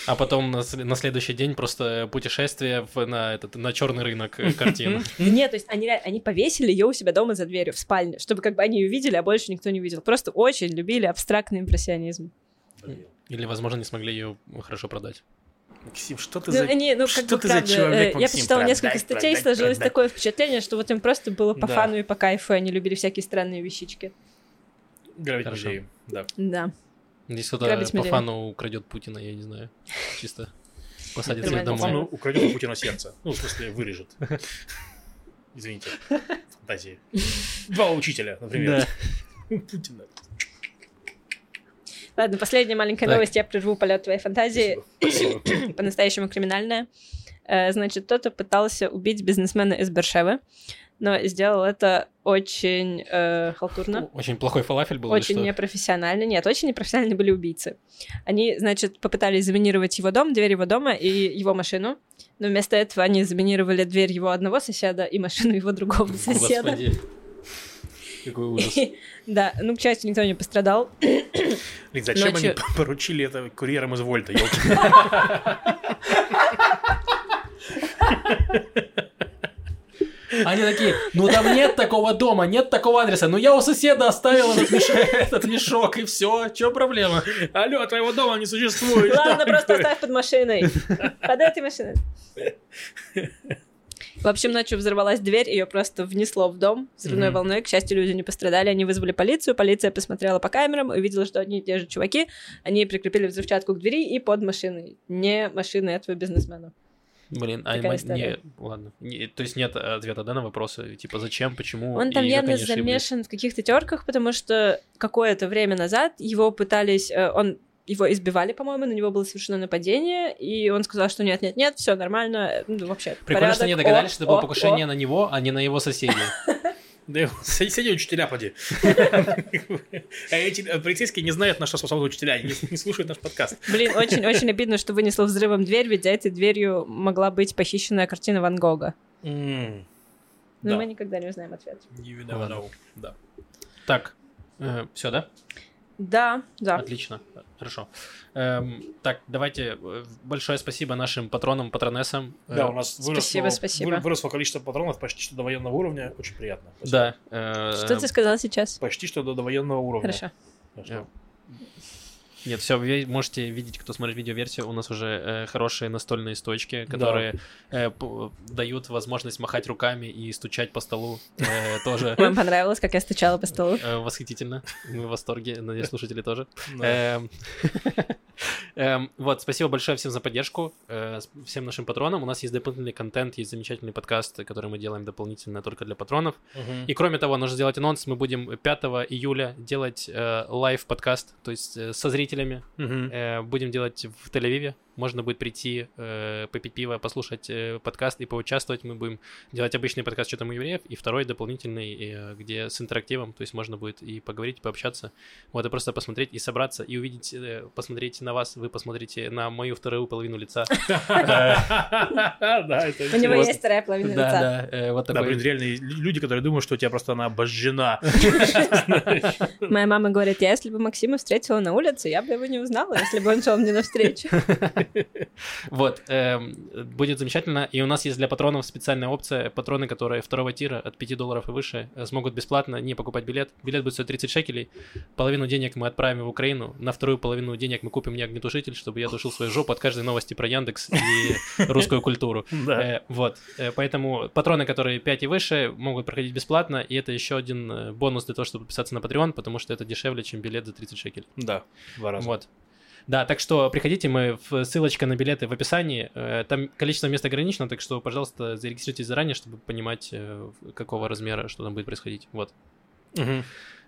А потом на, на следующий день просто путешествие в, на, этот, на черный рынок э, картин. Нет, то есть они, они повесили ее у себя дома за дверью в спальне, чтобы как бы они ее видели, а больше никто не видел. Просто очень любили абстрактный импрессионизм. Или, возможно, не смогли ее хорошо продать. Максим, что ты ну, за, не, ну, что ты правда, за человек, Максим, Я почитала продай, несколько статей, продай, сложилось продай. такое впечатление, что вот им просто было по да. фану и по кайфу, они любили всякие странные вещички. Грабить музеи, да. Да. Здесь кто-то по фану украдет Путина, я не знаю. Чисто посадит всех домой. По фану украдет у Путина сердце. Ну, в смысле, вырежет. Извините. Фантазии. Два учителя, например. Путина. Ладно, последняя маленькая так. новость. Я прерву полет твоей фантазии. По-настоящему криминальная. Э, значит, кто-то пытался убить бизнесмена из Бершевы но сделал это очень э, халтурно. Очень плохой фалафель был. Очень непрофессионально. Нет, очень непрофессионально были убийцы. Они, значит, попытались заминировать его дом, дверь его дома и его машину, но вместо этого они заминировали дверь его одного соседа и машину его другого соседа. Господи. Какой ужас. Да, ну, к счастью, никто не пострадал. Блин, зачем Ночью- они поручили это курьерам из Вольта? Они такие, ну там нет такого дома, нет такого адреса, ну я у соседа оставил этот, меш- этот мешок, и все, что проблема? Алло, твоего дома не существует. Ладно, просто оставь под машиной. Под этой машиной. В общем, ночью взорвалась дверь, ее просто внесло в дом взрывной Мгм. волной. К счастью, люди не пострадали, они вызвали полицию. Полиция посмотрела по камерам, увидела, что одни и те же чуваки. Они прикрепили взрывчатку к двери и под машиной. Не машины этого бизнесмена. Блин, а Такая не, ладно. Не- то есть нет ответа, да, на вопросы, типа зачем, почему Он там явно замешан в каких-то терках, потому что какое-то время назад его пытались, э, он его избивали, по-моему, на него было совершено нападение, и он сказал, что нет, нет, нет, все нормально, э, ну, вообще. Прикольно, что они порядок, догадались, о, что это было о, покушение на него, а не на его соседей. Да соседи учителя, поди. А эти э, полицейские не знают, на что способны учителя, они не не слушают наш подкаст. Блин, очень-очень обидно, что вынесло взрывом дверь, ведь за этой дверью могла быть похищенная картина Ван Гога. Но Да. мы никогда не узнаем ответ. Ладно. know. Да. Так, все, да? Да, да. Отлично, хорошо. Эм, так, давайте э, большое спасибо нашим патронам, патронессам. Да, Э, у нас Спасибо, выросло, спасибо. вы- выросло количество патронов почти что до военного уровня. Очень приятно. Спасибо. Да. э, Что ты сказал сейчас? Почти что до, военного уровня. Хорошо. Что- Нет, все, вы можете видеть, кто смотрит видеоверсию, у нас уже э, хорошие настольные стойчики, которые э, п- дают возможность махать руками и стучать по столу э, тоже. Вам понравилось, как я стучала по столу? Э, Восхитительно. Мы в восторге, надеюсь, слушатели тоже. Да. Эм, эм, Вот, спасибо большое всем за поддержку, э, всем нашим патронам. У нас есть дополнительный контент, есть замечательный подкаст, который мы делаем дополнительно только для патронов. И кроме того, нужно сделать анонс, мы будем 5 июля делать э, лайв-подкаст, то есть со зрителями. Мгм. Э, Будем делать в Тель-Авиве. Можно будет прийти, э, попить пиво, послушать э, подкаст и поучаствовать. Мы будем делать обычный подкаст «Что там у евреев» и второй дополнительный, э, где с интерактивом, то есть можно будет и поговорить, и пообщаться. Вот, и просто посмотреть и собраться, и увидеть, э, посмотреть на вас, вы посмотрите на мою вторую половину лица. У него есть вторая половина лица. да, э, Да, блин, реальные люди, которые думают, что у тебя просто она обожжена. Моя мама говорит, я если бы Максима встретила на улице, я бы его не узнала, если бы он шел мне навстречу. Вот, эм, будет замечательно. И у нас есть для патронов специальная опция. Патроны, которые второго тира от 5 долларов и выше, э, смогут бесплатно не покупать билет. Билет будет стоить 30 шекелей. Половину денег мы отправим в Украину. На вторую половину денег мы купим мне огнетушитель, чтобы я тушил свою жопу от каждой новости про Яндекс и русскую культуру. Э, Вот, Э, поэтому патроны, которые 5 и выше, могут проходить бесплатно, и это еще один бонус для того, чтобы подписаться на Patreon, потому что это дешевле, чем билет за 30 шекелей. Да, два раза. Вот. Да, так что приходите, мы ссылочка на билеты в описании. Э, Там количество мест ограничено, так что, пожалуйста, зарегистрируйтесь заранее, чтобы понимать, э, какого размера, что там будет происходить. Вот. Мгм.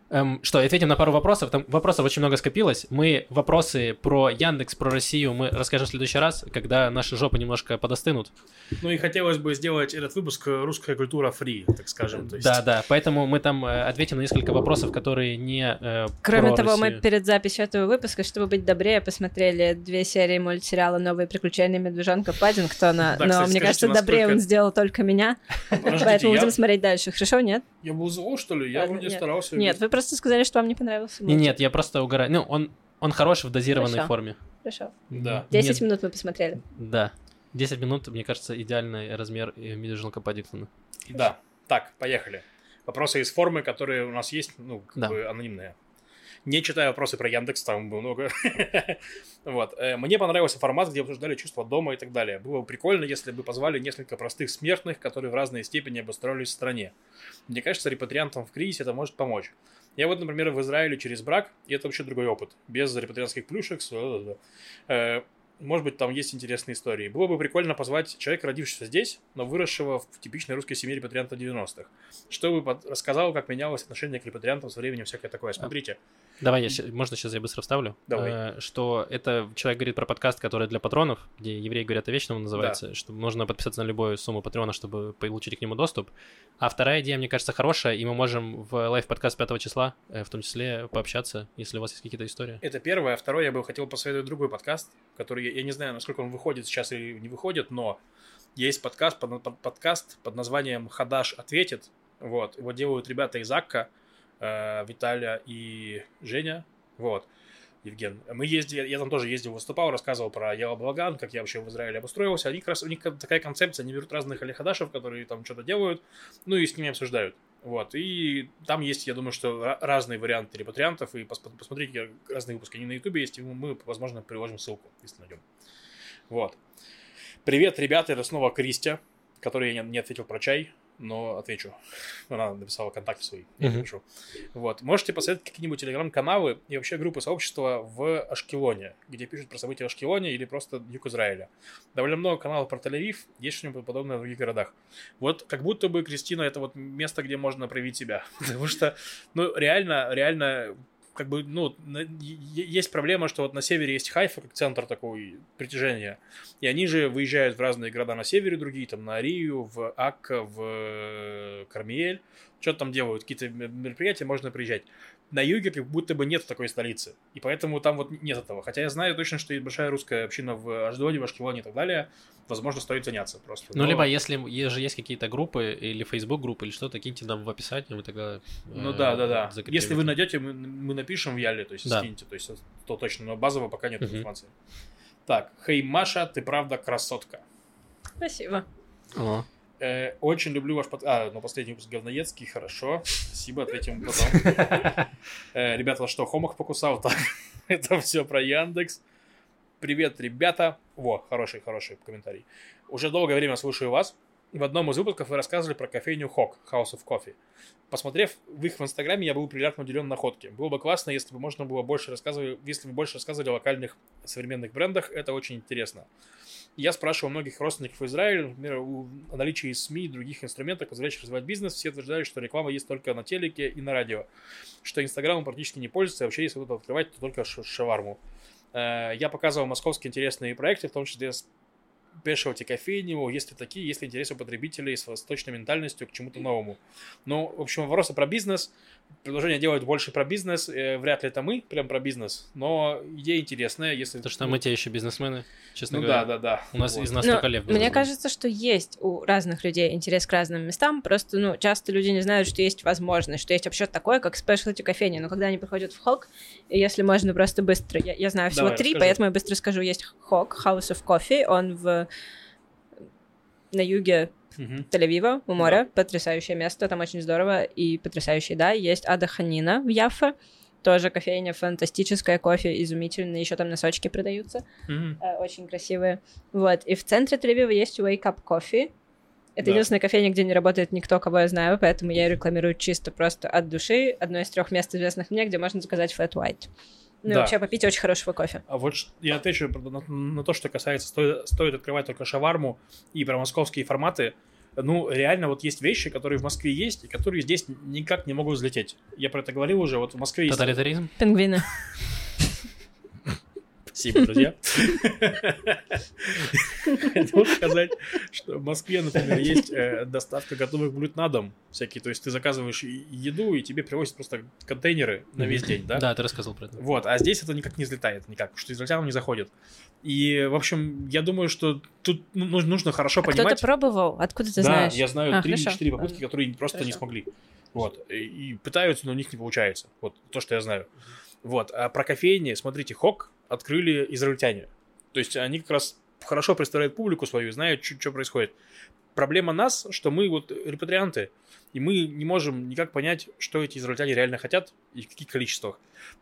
Эм, что, ответим на пару вопросов. Там вопросов очень много скопилось. Мы вопросы про Яндекс, про Россию мы расскажем в следующий раз, когда наши жопы немножко подостынут. Ну и хотелось бы сделать этот выпуск «Русская культура фри», так скажем. то есть- Да, да, поэтому мы там э, ответим на несколько вопросов, которые не э, Кроме про того, мы Россию. перед записью этого выпуска, чтобы быть добрее, посмотрели две серии мультсериала «Новые приключения медвежонка Паддингтона», Да, но кстати, мне кажется, скажите, добрее насколько- он сделал только меня, Подождите, поэтому я- будем смотреть дальше. Хорошо, нет? Я был зло, что ли? Я Ладно, вроде нет. старался. Нет, вы просто сказали, что вам не понравился Не, мультик. нет, я просто угораю. Ну, он, он хорош в дозированной Хорошо. форме. Хорошо. Да. 10 Нет, минут мы посмотрели. Да. 10 минут, мне кажется, идеальный размер медвежонка Паддингтона. Да. Так, поехали. Вопросы из формы, которые у нас есть, ну, как Да. бы анонимные. Не читаю вопросы про Яндекс, там было много. Вот. Э, Мне понравился формат, где обсуждали чувство дома и так далее. Было бы прикольно, если бы позвали несколько простых смертных, которые в разной степени обустроились в стране. Мне кажется, репатриантам в кризисе это может помочь. Я вот, например, в Израиле через брак, и это вообще другой опыт. Без репатрианских плюшек. с- э, Может быть, там есть интересные истории. Было бы прикольно позвать человека, родившегося здесь, но выросшего в типичной русской семье репатрианта 90-х. Чтобы рассказал, как менялось отношение к репатриантам со временем, всякое такое. Смотрите. Давай, я, можно сейчас я быстро вставлю? Давай. Э, что это человек говорит про подкаст, который для патронов, где евреи говорят о вечном, называется, что нужно подписаться на любую сумму патрона, чтобы получить к нему доступ. А вторая идея, мне кажется, хорошая, и мы можем в лайв-подкаст 5 числа, э, в том числе, пообщаться, если у вас есть какие-то истории. Это первое. А второе, я бы хотел посоветовать другой подкаст, который, я, не знаю, насколько он выходит сейчас или не выходит, но есть подкаст под, под- подкаст под названием «Хадаш ответит». Вот. Его делают ребята из Акка. э, Виталя и Женя. Вот. Евген. Мы ездили, я там тоже ездил, выступал, рассказывал про Ялаблаган, как я вообще в Израиле обустроился. Они как раз, у них такая концепция, они берут разных алихадашев, которые там что-то делают, ну и с ними обсуждают. Вот, и там есть, я думаю, что разные варианты репатриантов, и пос посмотрите разные выпуски, они на ютубе есть, и мы, возможно, приложим ссылку, если найдем. Вот. Привет, ребята, это снова Кристия, который я не ответил про чай но отвечу. Она написала контакты свои, я uh-huh. напишу. Вот. Можете посоветовать какие-нибудь телеграм-каналы и вообще группы сообщества в Ашкелоне, где пишут про события в Ашкелоне или просто юг Израиля. Довольно много каналов про Тель-Авив, есть что-нибудь подобное в других городах. Вот как будто бы Кристина это вот место, где можно проявить себя. Потому что, ну, реально, реально как бы, ну, есть проблема, что вот на севере есть Хайфа, как центр такой притяжения, и они же выезжают в разные города на севере, другие там на Арию, в Акка, в э, Кармиэль, что-то там делают, какие-то мероприятия, можно приезжать на юге как будто бы нет такой столицы. И поэтому там вот нет этого. Хотя я знаю точно, что есть большая русская община в Аждоне, в Ашкелоне и так далее. Возможно, стоит заняться просто. Ну, Но... либо если же есть какие-то группы или Facebook группы или что-то, киньте нам в описании, мы тогда Ну э, да, да, да. Если вы найдете, мы, мы напишем в Яле, то есть да. скиньте, то есть то точно, но базово пока нет угу. информации. Так, хей, Маша, ты правда красотка. Спасибо. О. Э, очень люблю ваш подкаст. А, ну последний выпуск говноедский, хорошо. Спасибо, ответим потом. Э, ребята, что, хомах покусал? Так, это все про Яндекс. Привет, ребята. Во, хороший, хороший комментарий. Уже долгое время слушаю вас. В одном из выпусков вы рассказывали про кофейню Хок, House of Coffee. Посмотрев в их в Инстаграме, я был приятно удивлен находке. Было бы классно, если бы можно было больше рассказывать, если бы больше рассказывали о локальных современных брендах. Это очень интересно. Я спрашивал многих родственников Израиля, например, о наличии СМИ и других инструментов, позволяющих развивать бизнес, все утверждали, что реклама есть только на телеке и на радио, что Инстаграмом практически не пользуется, а вообще если будут открывать, то только шаварму. Э, я показывал московские интересные проекты, в том числе Specialty кофейню, есть ли такие, есть ли интерес у потребителей с восточной ментальностью к чему-то новому. Ну, в общем, вопросы про бизнес, предложение делать больше про бизнес, э, вряд ли это мы, прям про бизнес, но идея интересная, если... То, что мы те еще бизнесмены, честно ну, говоря. да, да, да. У нас вот. из нас но только лев. Мне кажется, что есть у разных людей интерес к разным местам, просто, ну, часто люди не знают, что есть возможность, что есть вообще такое, как specialty кофейня, но когда они приходят в Хок, если можно просто быстро, я, я знаю всего Давай, три, расскажи. поэтому я быстро скажу, есть Хок, House of Coffee, он в на юге угу. Тель-Авива, у моря. Да. Потрясающее место, там очень здорово и потрясающее, да. Есть Ада Ханина в Яффе, тоже кофейня фантастическая, кофе изумительный, еще там носочки продаются, mm э, очень красивые. Вот, и в центре Тель-Авива есть Wake Up Coffee, это да. единственная кофейня, где не работает никто, кого я знаю, поэтому я ее рекламирую чисто просто от души. Одно из трех мест известных мне, где можно заказать flat white. Ну да. и вообще попить очень хорошего кофе. А вот я отвечу на, на то, что касается, стоит, стоит открывать только шаварму и про московские форматы. Ну, реально, вот есть вещи, которые в Москве есть, и которые здесь никак не могут взлететь. Я про это говорил уже, вот в Москве есть... Тоталитаризм? Пингвины. Спасибо, друзья. Хотел сказать, что в Москве, например, есть э, доставка готовых блюд на дом всякие. То есть ты заказываешь еду, и тебе привозят просто контейнеры на весь день, да? Да, ты рассказывал про это. Вот, а здесь это никак не взлетает, никак, потому что израильтянам не заходит. И, в общем, я думаю, что тут ну, нужно хорошо а понимать... кто-то пробовал? Откуда ты знаешь? Да, я знаю 3-4 попытки, которые просто не смогли. Вот, и пытаются, но у них не получается. Вот то, что я знаю. Вот, а про кофейни, смотрите, Хок открыли израильтяне. То есть они как раз хорошо представляют публику свою, знают, что происходит. Проблема нас, что мы вот репатрианты, и мы не можем никак понять, что эти израильтяне реально хотят и в каких количествах.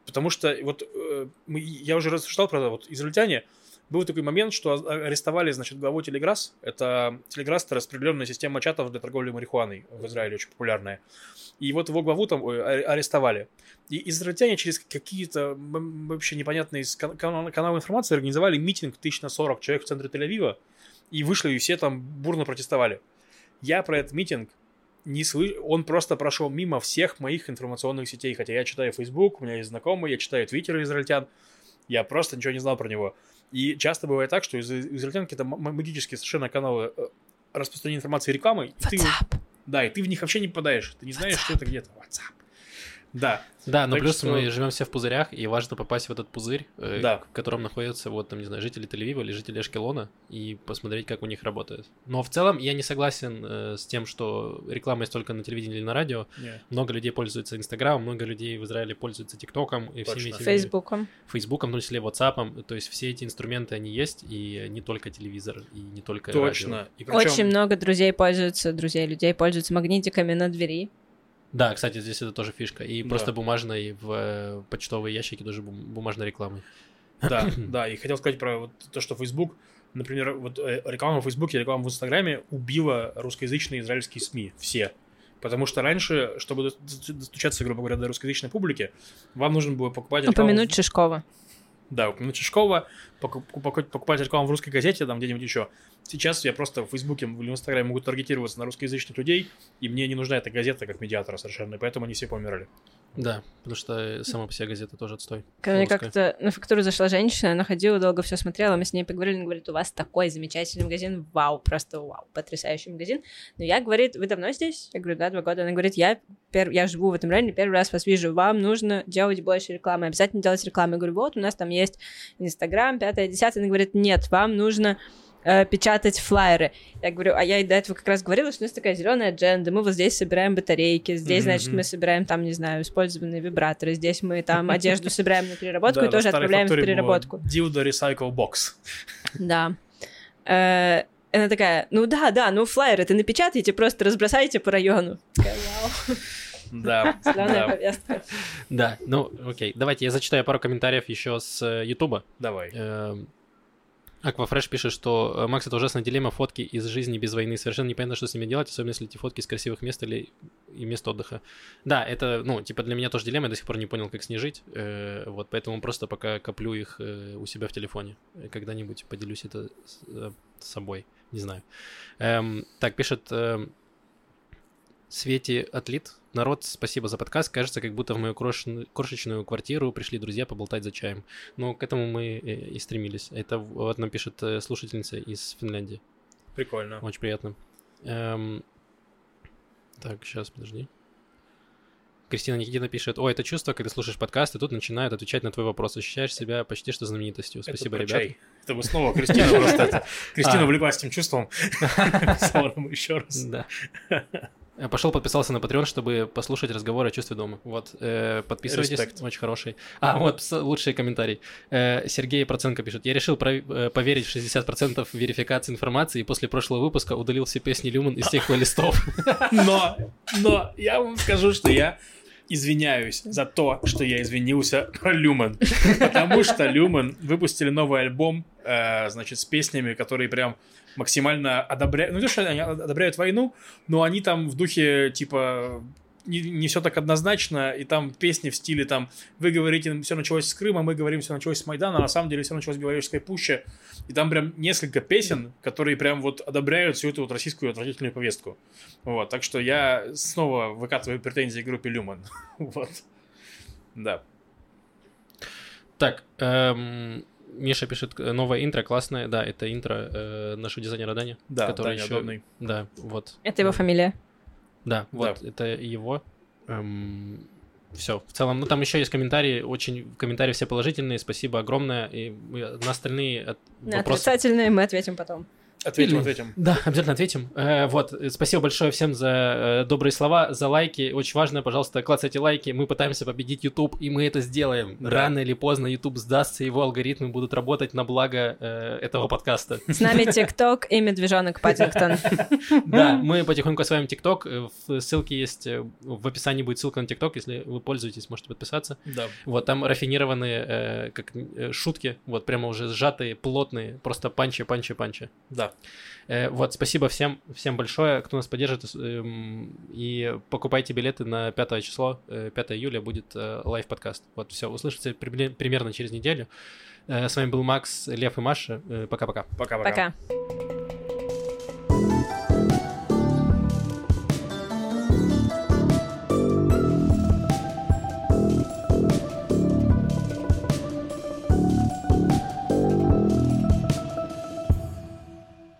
Потому что вот э, мы, я уже рассуждал про это, вот израильтяне, был такой момент, что арестовали, значит, главу Телеграсс. Это Телеграсс — это распределенная система чатов для торговли марихуаной в Израиле, очень популярная. И вот его главу там арестовали. И израильтяне через какие-то вообще непонятные каналы, каналы информации организовали митинг тысяч на 40 человек в центре Тель-Авива, и вышли, и все там бурно протестовали. Я про этот митинг не слышу, он просто прошел мимо всех моих информационных сетей, хотя я читаю Facebook, у меня есть знакомые, я читаю твиттеры израильтян, я просто ничего не знал про него. И часто бывает так, что из израильтян какие-то магические совершенно каналы э, распространения информации и рекламы. WhatsApp. Ты, да, и ты в них вообще не попадаешь. Ты не знаешь, WhatsApp. что это где-то. WhatsApp. Да. Да, но Так плюс что- мы живем все в пузырях, и важно попасть в этот пузырь, э, Да. в котором находятся, вот, там, не знаю, жители Тель-Авива или жители Ашкелона, и посмотреть, как у них работает. Но в целом я не согласен э, с тем, что реклама есть только на телевидении или на радио. Не. Много людей пользуются Инстаграмом, много людей в Израиле пользуются ТикТоком и всеми Точно. этими... Фейсбуком. Фейсбуком, в том числе WhatsApp. То есть все эти инструменты, они есть, и не только телевизор, и не только радио. Точно. И причем- Очень много друзей пользуются, друзей людей пользуются магнитиками на двери. Да, кстати, здесь это тоже фишка. И Да. просто бумажной в э, почтовые ящики тоже бум- бумажной рекламы. Да, да, и хотел сказать про вот то, что Facebook, например, вот э, реклама в Фейсбуке, реклама в Инстаграме убила русскоязычные израильские СМИ, все. Потому что раньше, чтобы до- достучаться, грубо говоря, до русскоязычной публики, вам нужно было покупать рекламу... Упомянуть Шишкова. Да, упомянуть покуп- покупать, рекламу в русской газете, там где-нибудь еще. Сейчас я просто в Фейсбуке или в Инстаграме могу таргетироваться на русскоязычных людей, и мне не нужна эта газета как медиатора совершенно, и поэтому они все померли. Да, потому что сама по себе газета тоже отстой. Ко мне как-то на фактуру зашла женщина, она ходила, долго все смотрела, мы с ней поговорили, она говорит, у вас такой замечательный магазин, вау, просто вау, потрясающий магазин. Но я, говорит, вы давно здесь? Я говорю, да, два года. Она говорит, я, пер... я живу в этом районе, первый раз вас вижу, вам нужно делать больше рекламы, обязательно делать рекламу. Я говорю, вот, у нас там есть Инстаграм, пятое, десятое. Она говорит, нет, вам нужно э, печатать флайеры. Я говорю, а я и до этого как раз говорила, что у нас такая зеленая адженда, мы вот здесь собираем батарейки, здесь, значит, Мгм. мы собираем там, не знаю, использованные вибраторы, здесь мы там одежду собираем на переработку и тоже отправляем в переработку. Dildo Recycle Box. Да. Э, Она такая, ну да, да, ну флайеры ты напечатайте, просто разбросайте по району. Такая, «Вау, Да, Зеленая да, повестка. Да, ну окей. Давайте я зачитаю пару комментариев еще с э, Ютуба. давай. Эм, Аквафреш пишет, что э, Макс это ужасная дилемма фотки из жизни без войны. Совершенно непонятно, что с ними делать, особенно если эти фотки с красивых мест или и мест отдыха. Да, это, ну, типа для меня тоже дилемма, я до сих пор не понял, как с ней жить. Э, вот, поэтому просто пока коплю их э, у себя в телефоне. Э, Когда-нибудь поделюсь это с, э, с собой, не знаю. Эм, так, пишет эм, Свети Отлит. Народ, спасибо за подкаст. Кажется, как будто в мою крошен- крошечную квартиру пришли друзья поболтать за чаем. Ну, к этому мы э, и стремились. Это вот нам пишет э, слушательница из Финляндии. Прикольно. Очень приятно. Эм, Так, сейчас, подожди. Кристина Никитина пишет, ой, это чувство, когда слушаешь подкаст, и тут начинают отвечать на твой вопрос. Ощущаешь себя почти что знаменитостью. Спасибо, Это ребят. чай. Это вы снова Кристина просто. Кристина А. увлеклась этим чувством. Снова еще раз. Да. Пошел, подписался на Patreon, чтобы послушать разговор о чувстве дома. Вот, э, подписывайтесь, Респект. очень хороший. А, вот, лучший комментарий. Э, Сергей Проценко пишет. Я решил про- э, поверить в 60% верификации информации, и после прошлого выпуска удалил все песни Люман из всех плейлистов. Но, но я вам скажу, что я извиняюсь за то, что я извинился про Люман. Потому что Люман выпустили новый альбом, э, значит, с песнями, которые прям максимально одобряют... Ну, не то, что они одобряют войну, но они там в духе, типа, не, не все так однозначно, и там песни в стиле там вы говорите, все началось с Крыма, мы говорим, все началось с Майдана, а на самом деле все началось с Беловежской пущи. И там прям несколько песен, которые прям вот одобряют всю эту вот российскую отвратительную повестку. Вот, так что я снова выкатываю претензии к группе Люман. Вот. Да. Так, эм, Миша пишет, э, новое интро классное. Да, это интро э, нашего дизайнера Дани. Да, который Даня еще- удобный. Да, вот. Это его фамилия. Да, вот, это его. все, в целом, ну там еще есть комментарии, очень комментарии все положительные, спасибо огромное. И мы- на остальные от- На вопросы... отрицательные мы ответим потом. Ответим, Или- ответим. Да, обязательно ответим. Э, вот, э, спасибо большое всем за э, добрые слова, за лайки. Очень важно, пожалуйста, клацайте лайки. Мы пытаемся победить YouTube, и мы это сделаем. Да. Рано или поздно YouTube сдастся, его алгоритмы будут работать на благо э, этого подкаста. С нами ТикТок и медвежонок Паддингтон. Да, мы потихоньку осваиваем ТикТок. В ссылке есть, в описании будет ссылка на ТикТок, если вы пользуетесь, можете подписаться. Да. Вот там рафинированные как шутки, вот прямо уже сжатые, плотные, просто панчи, панчи, панчи. Да. Э, вот, спасибо всем, всем большое, кто нас поддержит. эм, и покупайте билеты на 5 число. э, 5 июля будет э, лайв-подкаст. Вот, все, услышите при- примерно через неделю. Э, с вами был Макс, Лев и Маша. Э, Пока-пока. Пока-пока. Пока.